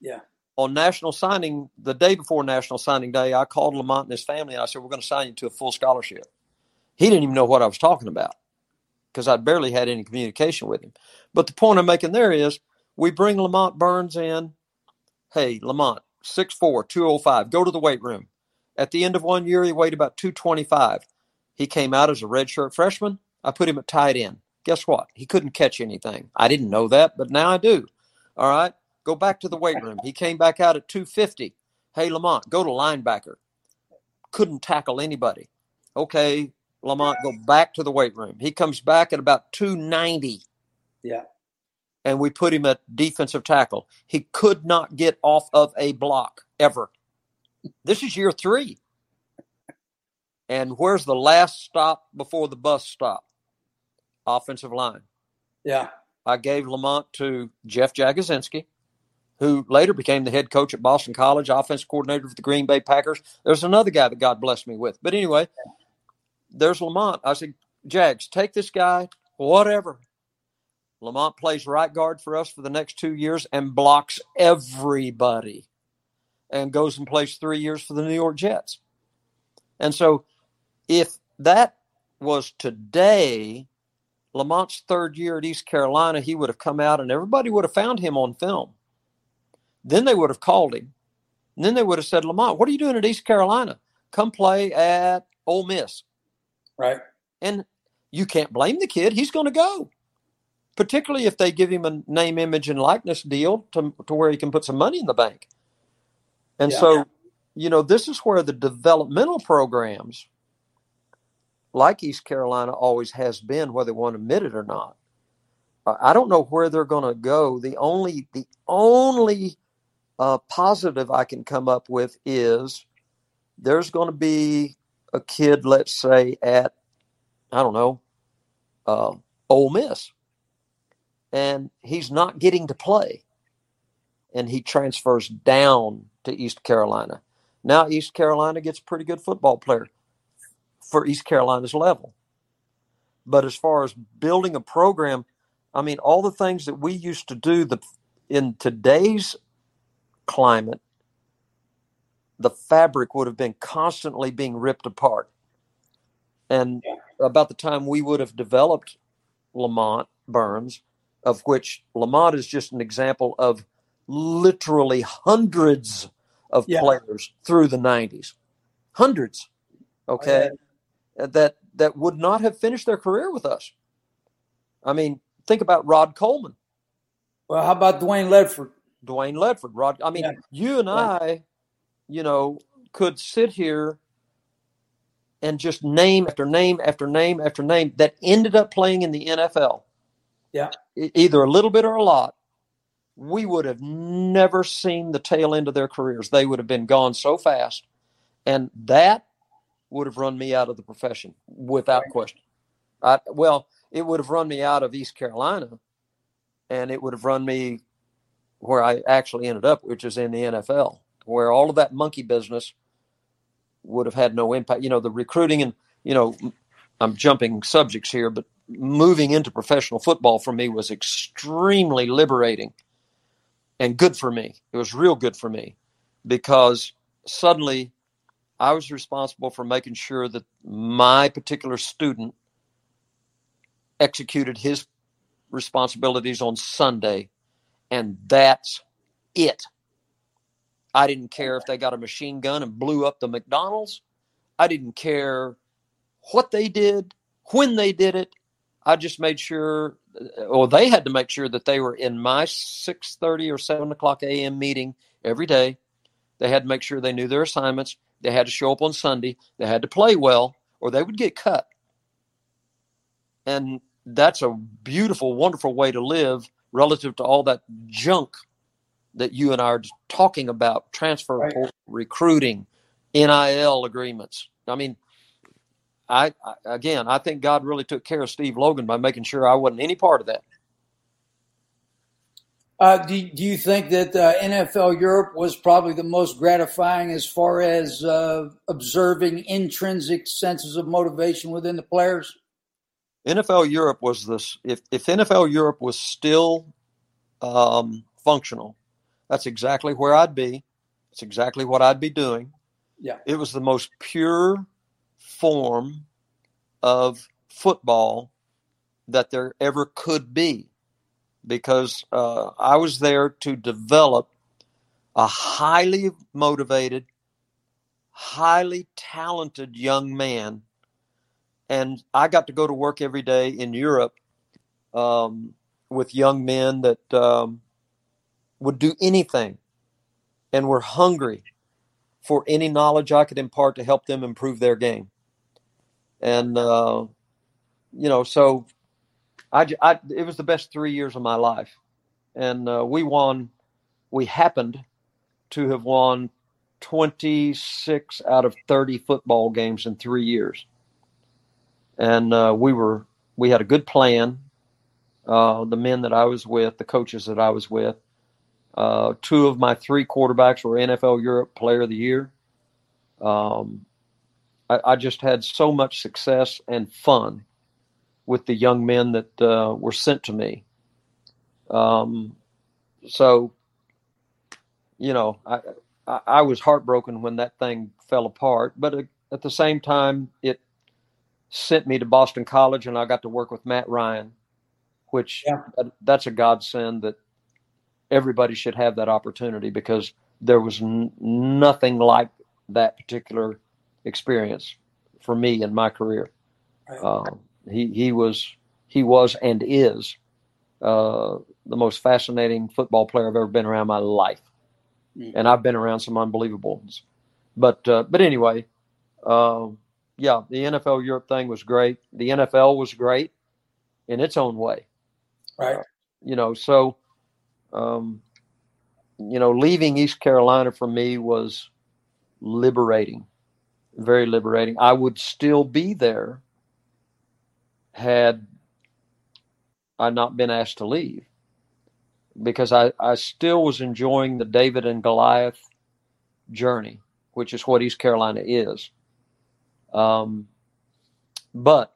Yeah. On national signing, the day before national signing day, I called Lamont and his family and I said, We're going to sign you to a full scholarship. He didn't even know what I was talking about because I'd barely had any communication with him. But the point I'm making there is we bring Lamont Burns in. Hey, Lamont, 6'4, 205, go to the weight room. At the end of one year, he weighed about 225. He came out as a redshirt freshman. I put him at tight end. Guess what? He couldn't catch anything. I didn't know that, but now I do. All right. Go back to the weight room. He came back out at 250. Hey, Lamont, go to linebacker. Couldn't tackle anybody. Okay, Lamont, go back to the weight room. He comes back at about 290. Yeah. And we put him at defensive tackle. He could not get off of a block ever. This is year three. And where's the last stop before the bus stop? Offensive line. Yeah. I gave Lamont to Jeff Jagodzinski, who later became the head coach at Boston College, offense coordinator for the Green Bay Packers. There's another guy that God blessed me with. But anyway, there's Lamont. I said, Jags, take this guy, whatever. Lamont plays right guard for us for the next two years and blocks everybody and goes and plays three years for the New York Jets. And so if that was today, Lamont's third year at East Carolina, he would have come out and everybody would have found him on film. Then they would have called him. And then they would have said, Lamont, what are you doing at East Carolina? Come play at Ole Miss. Right. And you can't blame the kid. He's going to go, particularly if they give him a name, image, and likeness deal to, to where he can put some money in the bank. And yeah. so, you know, this is where the developmental programs, like East Carolina always has been, whether to admit it or not. I don't know where they're going to go. The only the only uh, positive I can come up with is there's going to be a kid, let's say at I don't know, uh, Ole Miss, and he's not getting to play, and he transfers down to East Carolina. Now East Carolina gets a pretty good football player for East Carolina's level. But as far as building a program, I mean, all the things that we used to do the in today's climate, the fabric would have been constantly being ripped apart. And about the time we would have developed Lamont Burns, of which Lamont is just an example of literally hundreds of yeah. players through the 90s. Hundreds. Okay. That that would not have finished their career with us. I mean, think about Rod Coleman. Well, how about Dwayne Ledford? Dwayne Ledford. Rod I mean, yeah. you and I, you know, could sit here and just name after name after name after name that ended up playing in the NFL. Yeah. Either a little bit or a lot we would have never seen the tail end of their careers. They would have been gone so fast. And that would have run me out of the profession without right. question. I, well, it would have run me out of East Carolina and it would have run me where I actually ended up, which is in the NFL, where all of that monkey business would have had no impact. You know, the recruiting and, you know, I'm jumping subjects here, but moving into professional football for me was extremely liberating and good for me. It was real good for me because suddenly I was responsible for making sure that my particular student executed his responsibilities on Sunday, and that's it. I didn't care if they got a machine gun and blew up the McDonald's. I didn't care what they did, when they did it. I just made sure or they had to make sure that they were in my 6.30 or 7 o'clock a.m. meeting every day. They had to make sure they knew their assignments. They had to show up on Sunday. They had to play well or they would get cut. And that's a beautiful, wonderful way to live relative to all that junk that you and I are talking about transfer right. recruiting, NIL agreements. I mean, I, I, again, I think God really took care of Steve Logan by making sure I wasn't any part of that. Uh, do, do you think that uh, NFL Europe was probably the most gratifying as far as uh, observing intrinsic senses of motivation within the players? NFL Europe was this. If if NFL Europe was still um, functional, that's exactly where I'd be. It's exactly what I'd be doing. Yeah, it was the most pure form of football that there ever could be because uh, I was there to develop a highly motivated, highly talented young man. And I got to go to work every day in Europe um, with young men that um, would do anything and were hungry for any knowledge I could impart to help them improve their game. And, uh, you know, so I, I, it was the best three years of my life, and uh, we won. We happened to have won 26 out of 30 football games in three years, and uh, we were we had a good plan. Uh, the men that I was with, the coaches that I was with, uh, two of my three quarterbacks were NFL Europe Player of the Year. Um, I, I just had so much success and fun with the young men that uh, were sent to me. Um, so, you know, I, I, I was heartbroken when that thing fell apart, but at the same time, it sent me to Boston College, and I got to work with Matt Ryan, which yeah. that's a godsend that everybody should have that opportunity because there was n- nothing like that particular experience for me in my career. Right. Um, he he was he was and is uh, the most fascinating football player I've ever been around in my life, mm-hmm. and I've been around some unbelievable ones. But uh, but anyway, uh, yeah, the NFL Europe thing was great. The NFL was great in its own way, right? you know, so um, you know, leaving East Carolina for me was liberating, very liberating. I would still be there had I not been asked to leave because I, I still was enjoying the David and Goliath journey, which is what East Carolina is. Um, but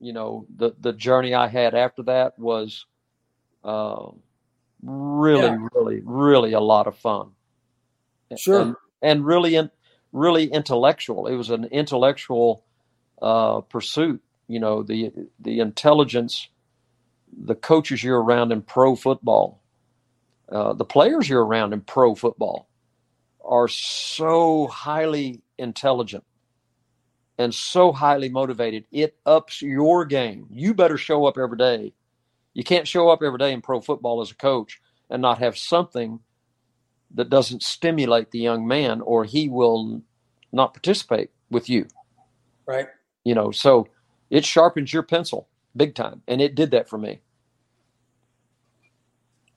you know the the journey I had after that was uh, really, yeah. really, really a lot of fun. Sure, and, and really, in, really intellectual. It was an intellectual uh, pursuit you know the the intelligence the coaches you're around in pro football uh, the players you're around in pro football are so highly intelligent and so highly motivated. It ups your game. You better show up every day. You can't show up every day in pro football as a coach and not have something that doesn't stimulate the young man or he will not participate with you. Right. You know so it sharpens your pencil big time, and it did that for me.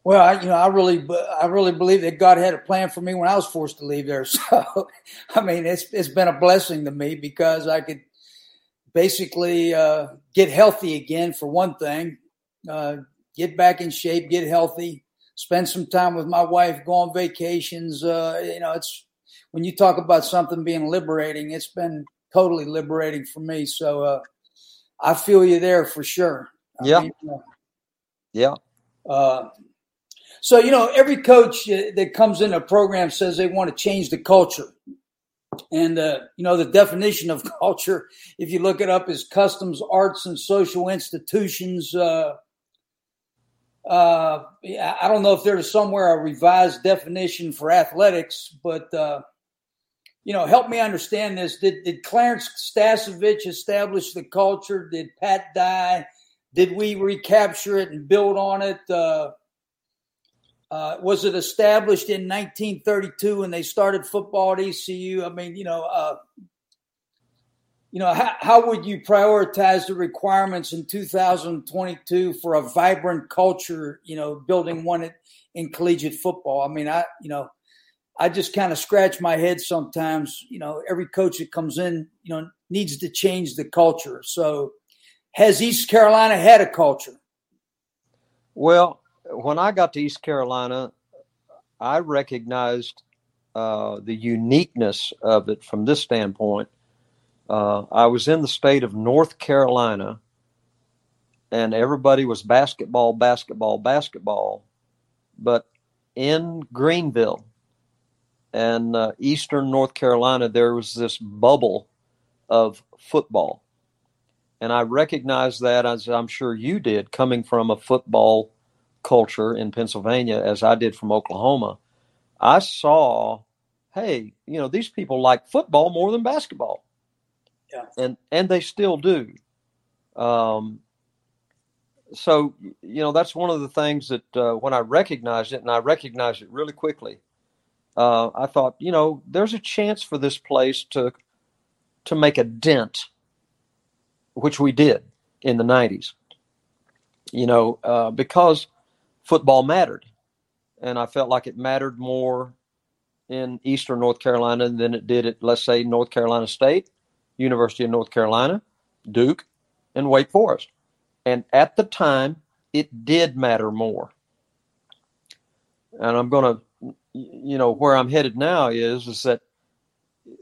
Well, I, you know, I really, I really believe that God had a plan for me when I was forced to leave there. So, I mean, it's it's been a blessing to me because I could basically uh, get healthy again for one thing, uh, get back in shape, get healthy, spend some time with my wife, go on vacations. Uh, you know, it's when you talk about something being liberating, it's been totally liberating for me. So, uh, I feel you there for sure. I yeah. Mean, uh, yeah. Uh, so, you know, every coach that comes in a program says they want to change the culture. And, uh, you know, the definition of culture, if you look it up, is customs, arts, and social institutions. Uh, uh, I don't know if there's somewhere a revised definition for athletics, but uh, you know, help me understand this. Did did Clarence Stasavich establish the culture? Did Pat Dye? Did we recapture it and build on it? Uh, uh, was it established in 1932 when they started football at ECU? I mean, you know, uh, you know, how, how would you prioritize the requirements in 2022 for a vibrant culture? You know, building one in collegiate football. I mean, I, you know, I just kind of scratch my head sometimes. You know, every coach that comes in, you know, needs to change the culture. So, has East Carolina had a culture? Well, when I got to East Carolina, I recognized uh, the uniqueness of it from this standpoint. Uh, I was in the state of North Carolina, and everybody was basketball, basketball, basketball. But in Greenville and uh, Eastern North Carolina, there was this bubble of football. And I recognized that, as I'm sure you did, coming from a football culture in Pennsylvania, as I did from Oklahoma. I saw, hey, you know, these people like football more than basketball. Yeah. And and they still do. Um, so you know that's one of the things that uh, when I recognized it, and I recognized it really quickly, uh, I thought, you know, there's a chance for this place to to make a dent, which we did in the '90s. You know, uh, because football mattered, and I felt like it mattered more in Eastern North Carolina than it did at, let's say, North Carolina State, University of North Carolina, Duke, and Wake Forest. And at the time, it did matter more. And I'm going to, you know, where I'm headed now is is that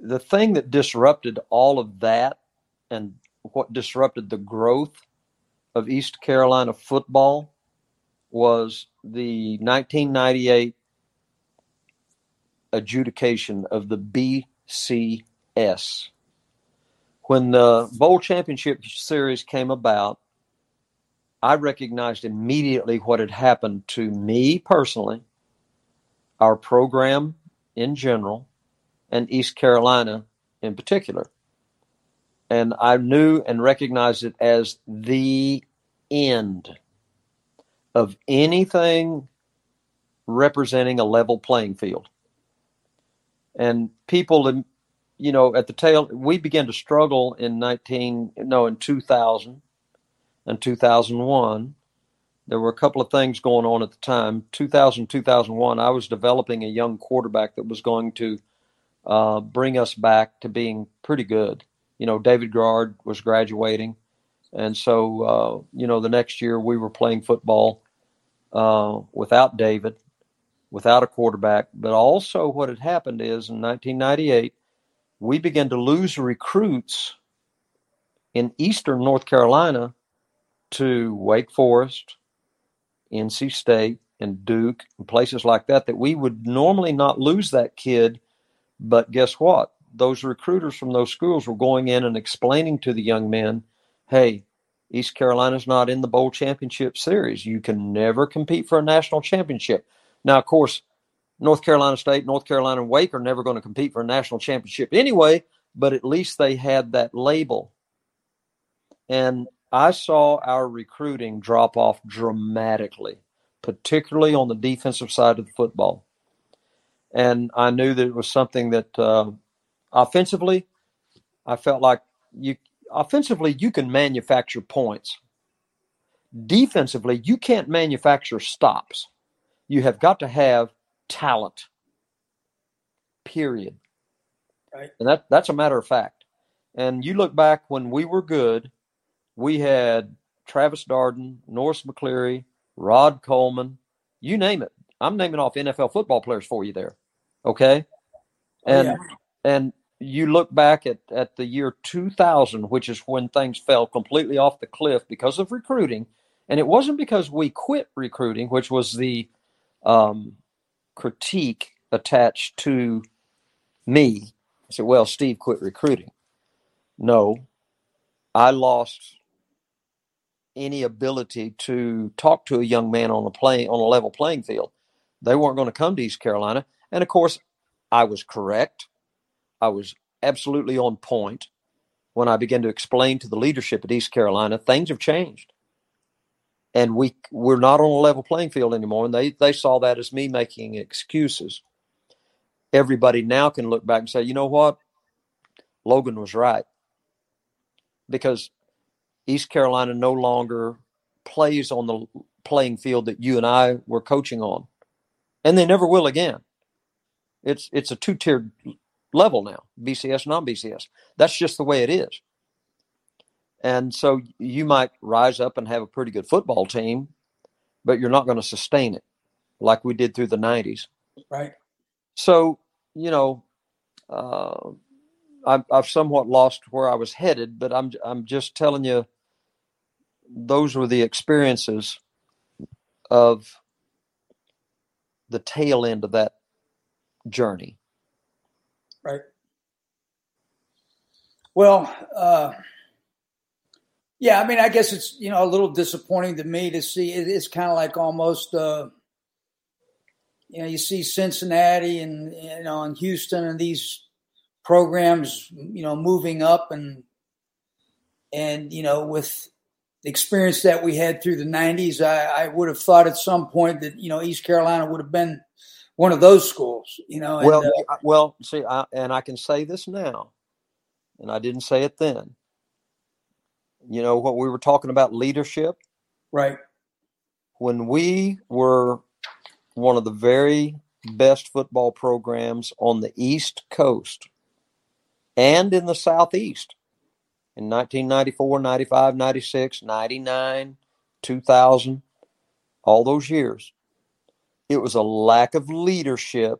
the thing that disrupted all of that and what disrupted the growth of East Carolina football was the 1998 adjudication of the BCS. When the Bowl Championship Series came about, I recognized immediately what had happened to me personally, our program in general, and East Carolina in particular. And I knew and recognized it as the end of anything representing a level playing field. And people, you know, at the tail, we began to struggle in 19, no, in 2000 and 2001. There were a couple of things going on at the time. 2000, 2001, I was developing a young quarterback that was going to uh, bring us back to being pretty good. You know, David Garrard was graduating. And so, uh, you know, the next year we were playing football uh, without David, without a quarterback. But also, what had happened is in 1998, we began to lose recruits in eastern North Carolina to Wake Forest, NC State, and Duke, and places like that, that we would normally not lose that kid. But guess what? Those recruiters from those schools were going in and explaining to the young men, hey, East Carolina's not in the bowl championship series. You can never compete for a national championship. Now, of course, North Carolina State, North Carolina, and Wake are never going to compete for a national championship anyway, but at least they had that label. And I saw our recruiting drop off dramatically, particularly on the defensive side of the football. And I knew that it was something that uh, offensively, I felt like you offensively, you can manufacture points. Defensively, you can't manufacture stops. You have got to have talent. Period. Right. And that that's a matter of fact. And you look back when we were good, we had Travis Darden, Norris McCleary, Rod Coleman, you name it. I'm naming off NFL football players for you there. Okay? And oh, yeah. and you look back at, at the year 2000, which is when things fell completely off the cliff because of recruiting. And it wasn't because we quit recruiting, which was the um, critique attached to me. I said, well, Steve quit recruiting. No, I lost any ability to talk to a young man on a play on a level playing field. They weren't going to come to East Carolina. And of course, I was correct. I was absolutely on point when I began to explain to the leadership at East Carolina things have changed. And we we're not on a level playing field anymore. And they, they saw that as me making excuses. Everybody now can look back and say, you know what? Logan was right. Because East Carolina no longer plays on the playing field that you and I were coaching on. And they never will again. It's it's a two tiered level now BCS, non BCS. That's just the way it is. And so you might rise up and have a pretty good football team but you're not going to sustain it like we did through the 90s. Right. So, you know, uh, I've, I've somewhat lost where I was headed, but I'm I'm just telling you, those were the experiences of the tail end of that journey. Right. Well, uh, yeah, I mean, I guess it's you know a little disappointing to me to see. It, it's kind of like almost, uh, you know, you see Cincinnati and you know and Houston and these programs, you know, moving up and and you know with experience that we had through the 90s, I, I would have thought at some point that you know East Carolina would have been one of those schools. You know, and, well, uh, well, see, I, and I can say this now, and I didn't say it then. You know what we were talking about leadership, right? When we were one of the very best football programs on the East Coast and in the Southeast in 1994, 95, 96, 99, 2000, all those years. It was a lack of leadership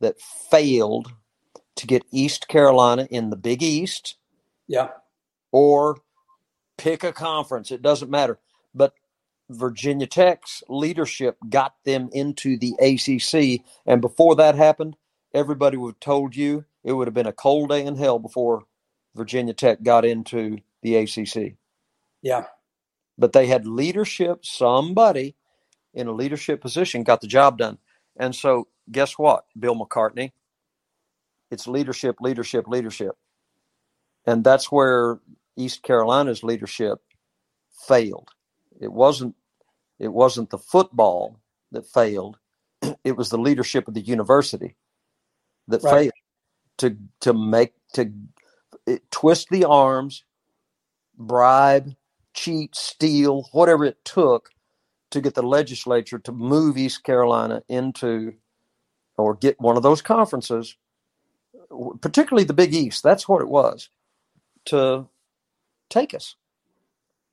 that failed to get East Carolina in the Big East. Yeah. Or pick a conference, it doesn't matter. But Virginia Tech's leadership got them into the ACC. And before that happened, everybody would have told you it would have been a cold day in hell before Virginia Tech got into the ACC. Yeah. But they had leadership, somebody in a leadership position got the job done. And so, guess what, Bill McCartney? It's leadership, leadership, leadership. And that's where East Carolina's leadership failed. It wasn't it wasn't the football that failed. It was the leadership of the university that right. failed to to make to it, twist the arms, bribe, cheat, steal, whatever it took to get the legislature to move East Carolina into or get one of those conferences, particularly the Big East. That's what it was to take us.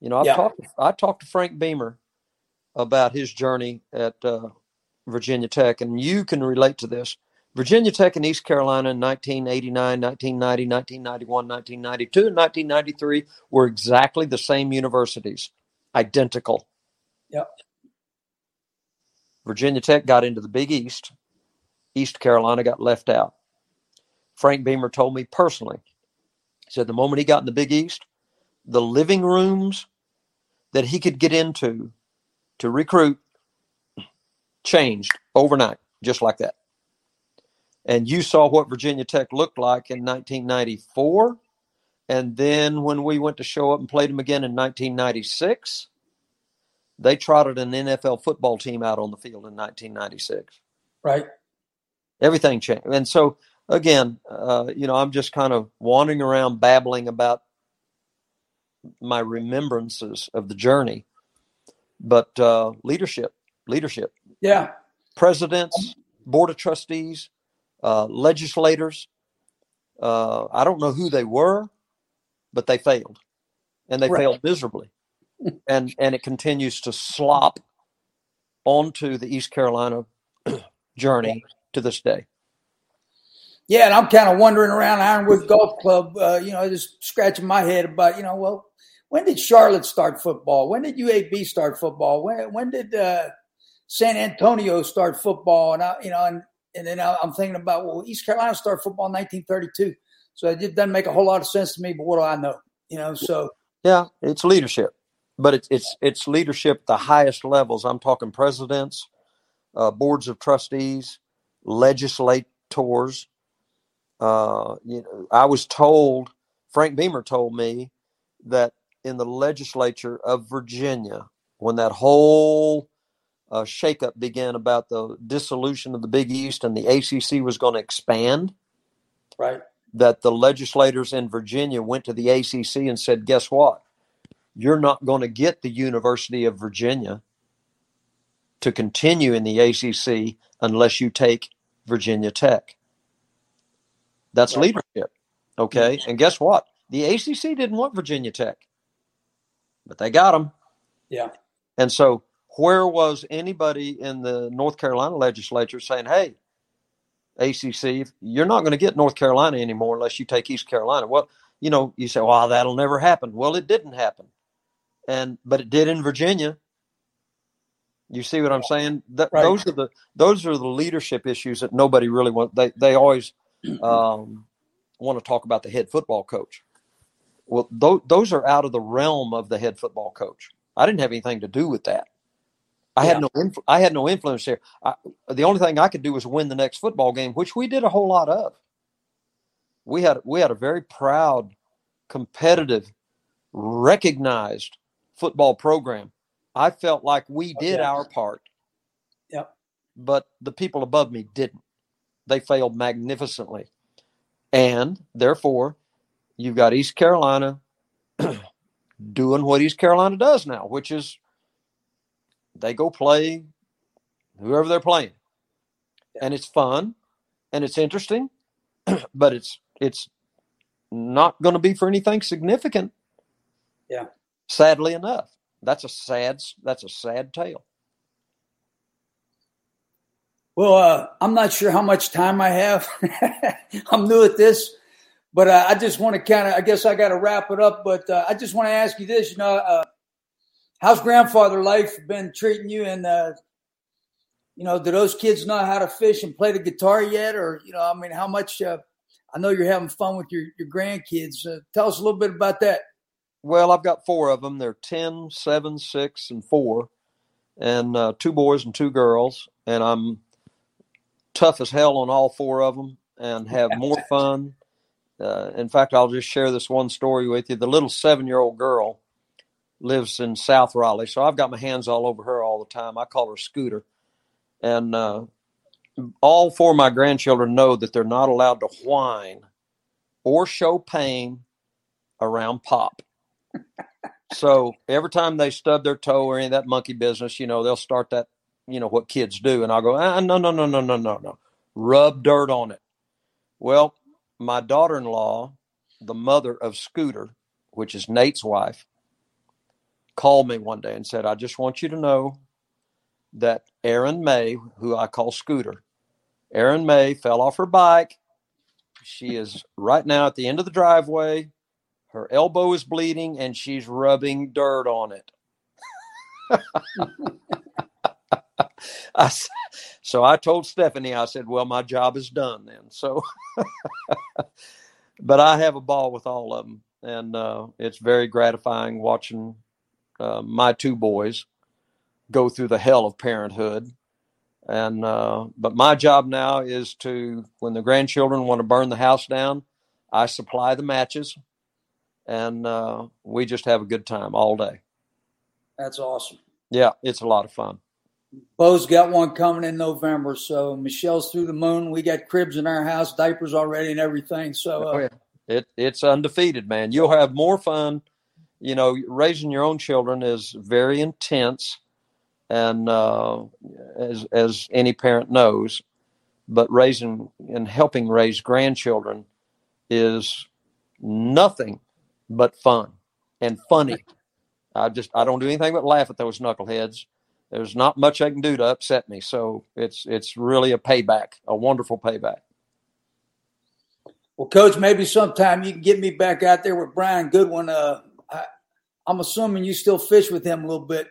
You know, I've yeah. talked. I talked to Frank Beamer about his journey at uh, Virginia Tech, and you can relate to this. Virginia Tech and East Carolina in 1989, 1990, 1991, 1992, and 1993 were exactly the same universities, identical. Yep. Virginia Tech got into the Big East. East Carolina got left out. Frank Beamer told me personally, he said the moment he got in the Big East, the living rooms that he could get into to recruit changed overnight, just like that and you saw what Virginia Tech looked like in 1994. And then when we went to show up and played them again in 1996, they trotted an NFL football team out on the field in 1996. Right. Everything changed. And so, again, uh, you know, I'm just kind of wandering around babbling about my remembrances of the journey. But uh, leadership, leadership. Yeah. Presidents, board of trustees, uh, legislators. Uh, I don't know who they were, but they failed, and they right. failed miserably, and and it continues to slop onto the East Carolina journey to this day. Yeah, and I'm kind of wandering around Ironwood Golf Club, uh, you know, just scratching my head about, you know, well, when did Charlotte start football? When did UAB start football? When when did uh, San Antonio start football? And I, you know, and and then I'm thinking about, well, East Carolina started football in 1932. So it doesn't make a whole lot of sense to me, but what do I know? You know, so. Yeah, it's leadership, but it's, it's, it's leadership at the highest levels. I'm talking presidents, uh, boards of trustees, legislators. Uh, you know, I was told, Frank Beamer told me that in the legislature of Virginia, when that whole uh, shakeup began about the dissolution of the Big East and the ACC was going to expand. Right. That the legislators in Virginia went to the ACC and said, guess what? You're not going to get the University of Virginia to continue in the ACC unless you take Virginia Tech. That's right. leadership. Okay. And guess what? The ACC didn't want Virginia Tech, but they got them. Yeah. And so where was anybody in the North Carolina legislature saying, "Hey, ACC, you're not going to get North Carolina anymore unless you take East Carolina"? Well, you know, you say, "Well, that'll never happen." Well, it didn't happen, and but it did in Virginia. You see what I'm saying? That, right. Those are the those are the leadership issues that nobody really wants. They they always um, want to talk about the head football coach. Well, th- those are out of the realm of the head football coach. I didn't have anything to do with that. I yeah. had no influ- I had no influence there. I, the only thing I could do was win the next football game, which we did a whole lot of. We had we had a very proud, competitive, recognized football program. I felt like we oh, did our part. Yep. But the people above me didn't. They failed magnificently. And therefore, you've got East Carolina doing what East Carolina does now, which is they go play whoever they're playing. And it's fun and it's interesting, but it's it's not going to be for anything significant. Yeah. Sadly enough. That's a sad that's a sad tale. Well, uh, I'm not sure how much time I have. I'm new at this, but uh, I just want to kind of, I guess I got to wrap it up. But uh, I just want to ask you this, you know, uh, how's grandfather life been treating you? And, uh, you know, do those kids know how to fish and play the guitar yet? Or, you know, I mean, how much, uh, I know you're having fun with your, your grandkids. Uh, tell us a little bit about that. Well, I've got four of them. They're 10, 7, 6, and 4, and uh, two boys and two girls. And I'm, tough as hell on all four of them and have more fun. Uh, in fact, I'll just share this one story with you. The little seven year old girl lives in South Raleigh, so I've got my hands all over her all the time. I call her Scooter. And uh, all four of my grandchildren know that they're not allowed to whine or show pain around Pop. so every time they stub their toe or any of that monkey business, you know, they'll start that you know what kids do and i'll go ah, no no no no no no no rub dirt on it well my daughter-in-law the mother of scooter which is nate's wife called me one day and said i just want you to know that Erin may who i call scooter Erin may fell off her bike she is right now at the end of the driveway her elbow is bleeding and she's rubbing dirt on it I, so I told Stephanie, I said, well, my job is done then. So, but I have a ball with all of them. And uh, it's very gratifying watching uh, my two boys go through the hell of parenthood. And, uh, but my job now is to, when the grandchildren want to burn the house down, I supply the matches and uh, we just have a good time all day. That's awesome. Yeah, it's a lot of fun. Bo's got one coming in November, so Michelle's through the moon. We got cribs in our house, diapers already, and everything. So uh, oh, yeah. it it's undefeated, man. You'll have more fun. You know, raising your own children is very intense, and uh, as as any parent knows, but raising and helping raise grandchildren is nothing but fun and funny. I just I don't do anything but laugh at those knuckleheads there's not much I can do to upset me. So it's it's really a payback, a wonderful payback. Well, Coach, maybe sometime you can get me back out there with Brian Goodwin. Uh, I, am assuming you still fish with him a little bit.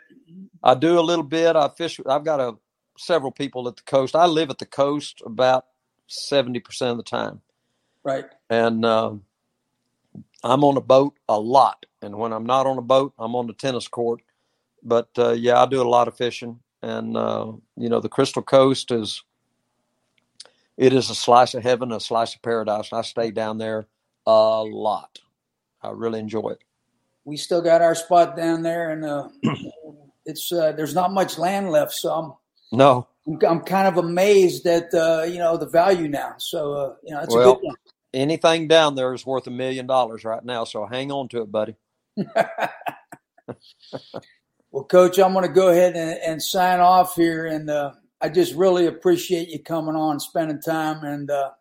I do a little bit. I fish. I've got a several people at the coast. I live at the coast about seventy percent of the time. Right. And uh, I'm on a boat a lot. And when I'm not on a boat, I'm on the tennis court but uh, yeah, I do a lot of fishing, and uh, you know the Crystal Coast is it is a slice of heaven, a slice of paradise. I stay down there a lot. I really enjoy it. We still got our spot down there, and uh, it's uh, there's not much land left, so I'm no. I'm kind of amazed at uh, you know the value now. So uh, you know it's well, a good one. Anything down there is worth a million dollars right now, so hang on to it, buddy. Well, Coach, I'm going to go ahead and, and sign off here, and uh, I just really appreciate you coming on, spending time, and uh,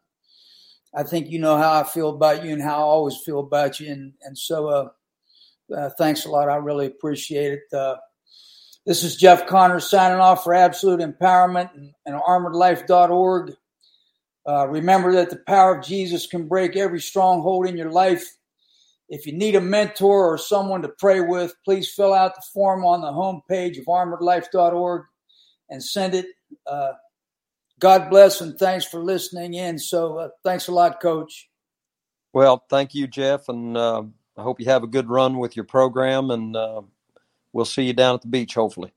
I think you know how I feel about you and how I always feel about you, and and so uh, thanks a lot. I really appreciate it. Uh, This is Jeff Connors signing off for Absolute Empowerment and, and ArmoredLife.org. Uh, remember that the power of Jesus can break every stronghold in your life. If you need a mentor or someone to pray with, please fill out the form on the homepage of armoredlife.org and send it. Uh, God bless and thanks for listening in. So, uh, thanks a lot, Coach. Well, thank you, Jeff, and uh, I hope you have a good run with your program, and uh, we'll see you down at the beach, hopefully.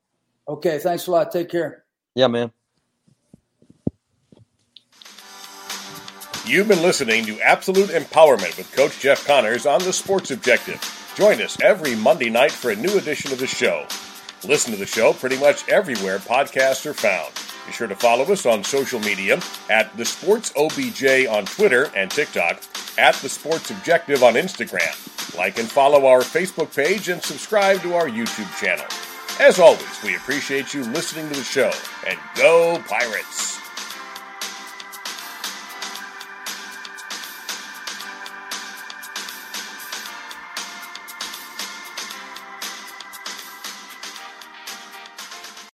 Okay, thanks a lot. Take care. Yeah, man. You've been listening to Absolute Empowerment with Coach Jeff Connors on the Sports Objective. Join us every Monday night for a new edition of the show. Listen to the show pretty much everywhere podcasts are found. Be sure to follow us on social media at The Sports OBJ on Twitter and TikTok, at The Sports Objective on Instagram. Like and follow our Facebook page and subscribe to our YouTube channel. As always, we appreciate you listening to the show, and go Pirates!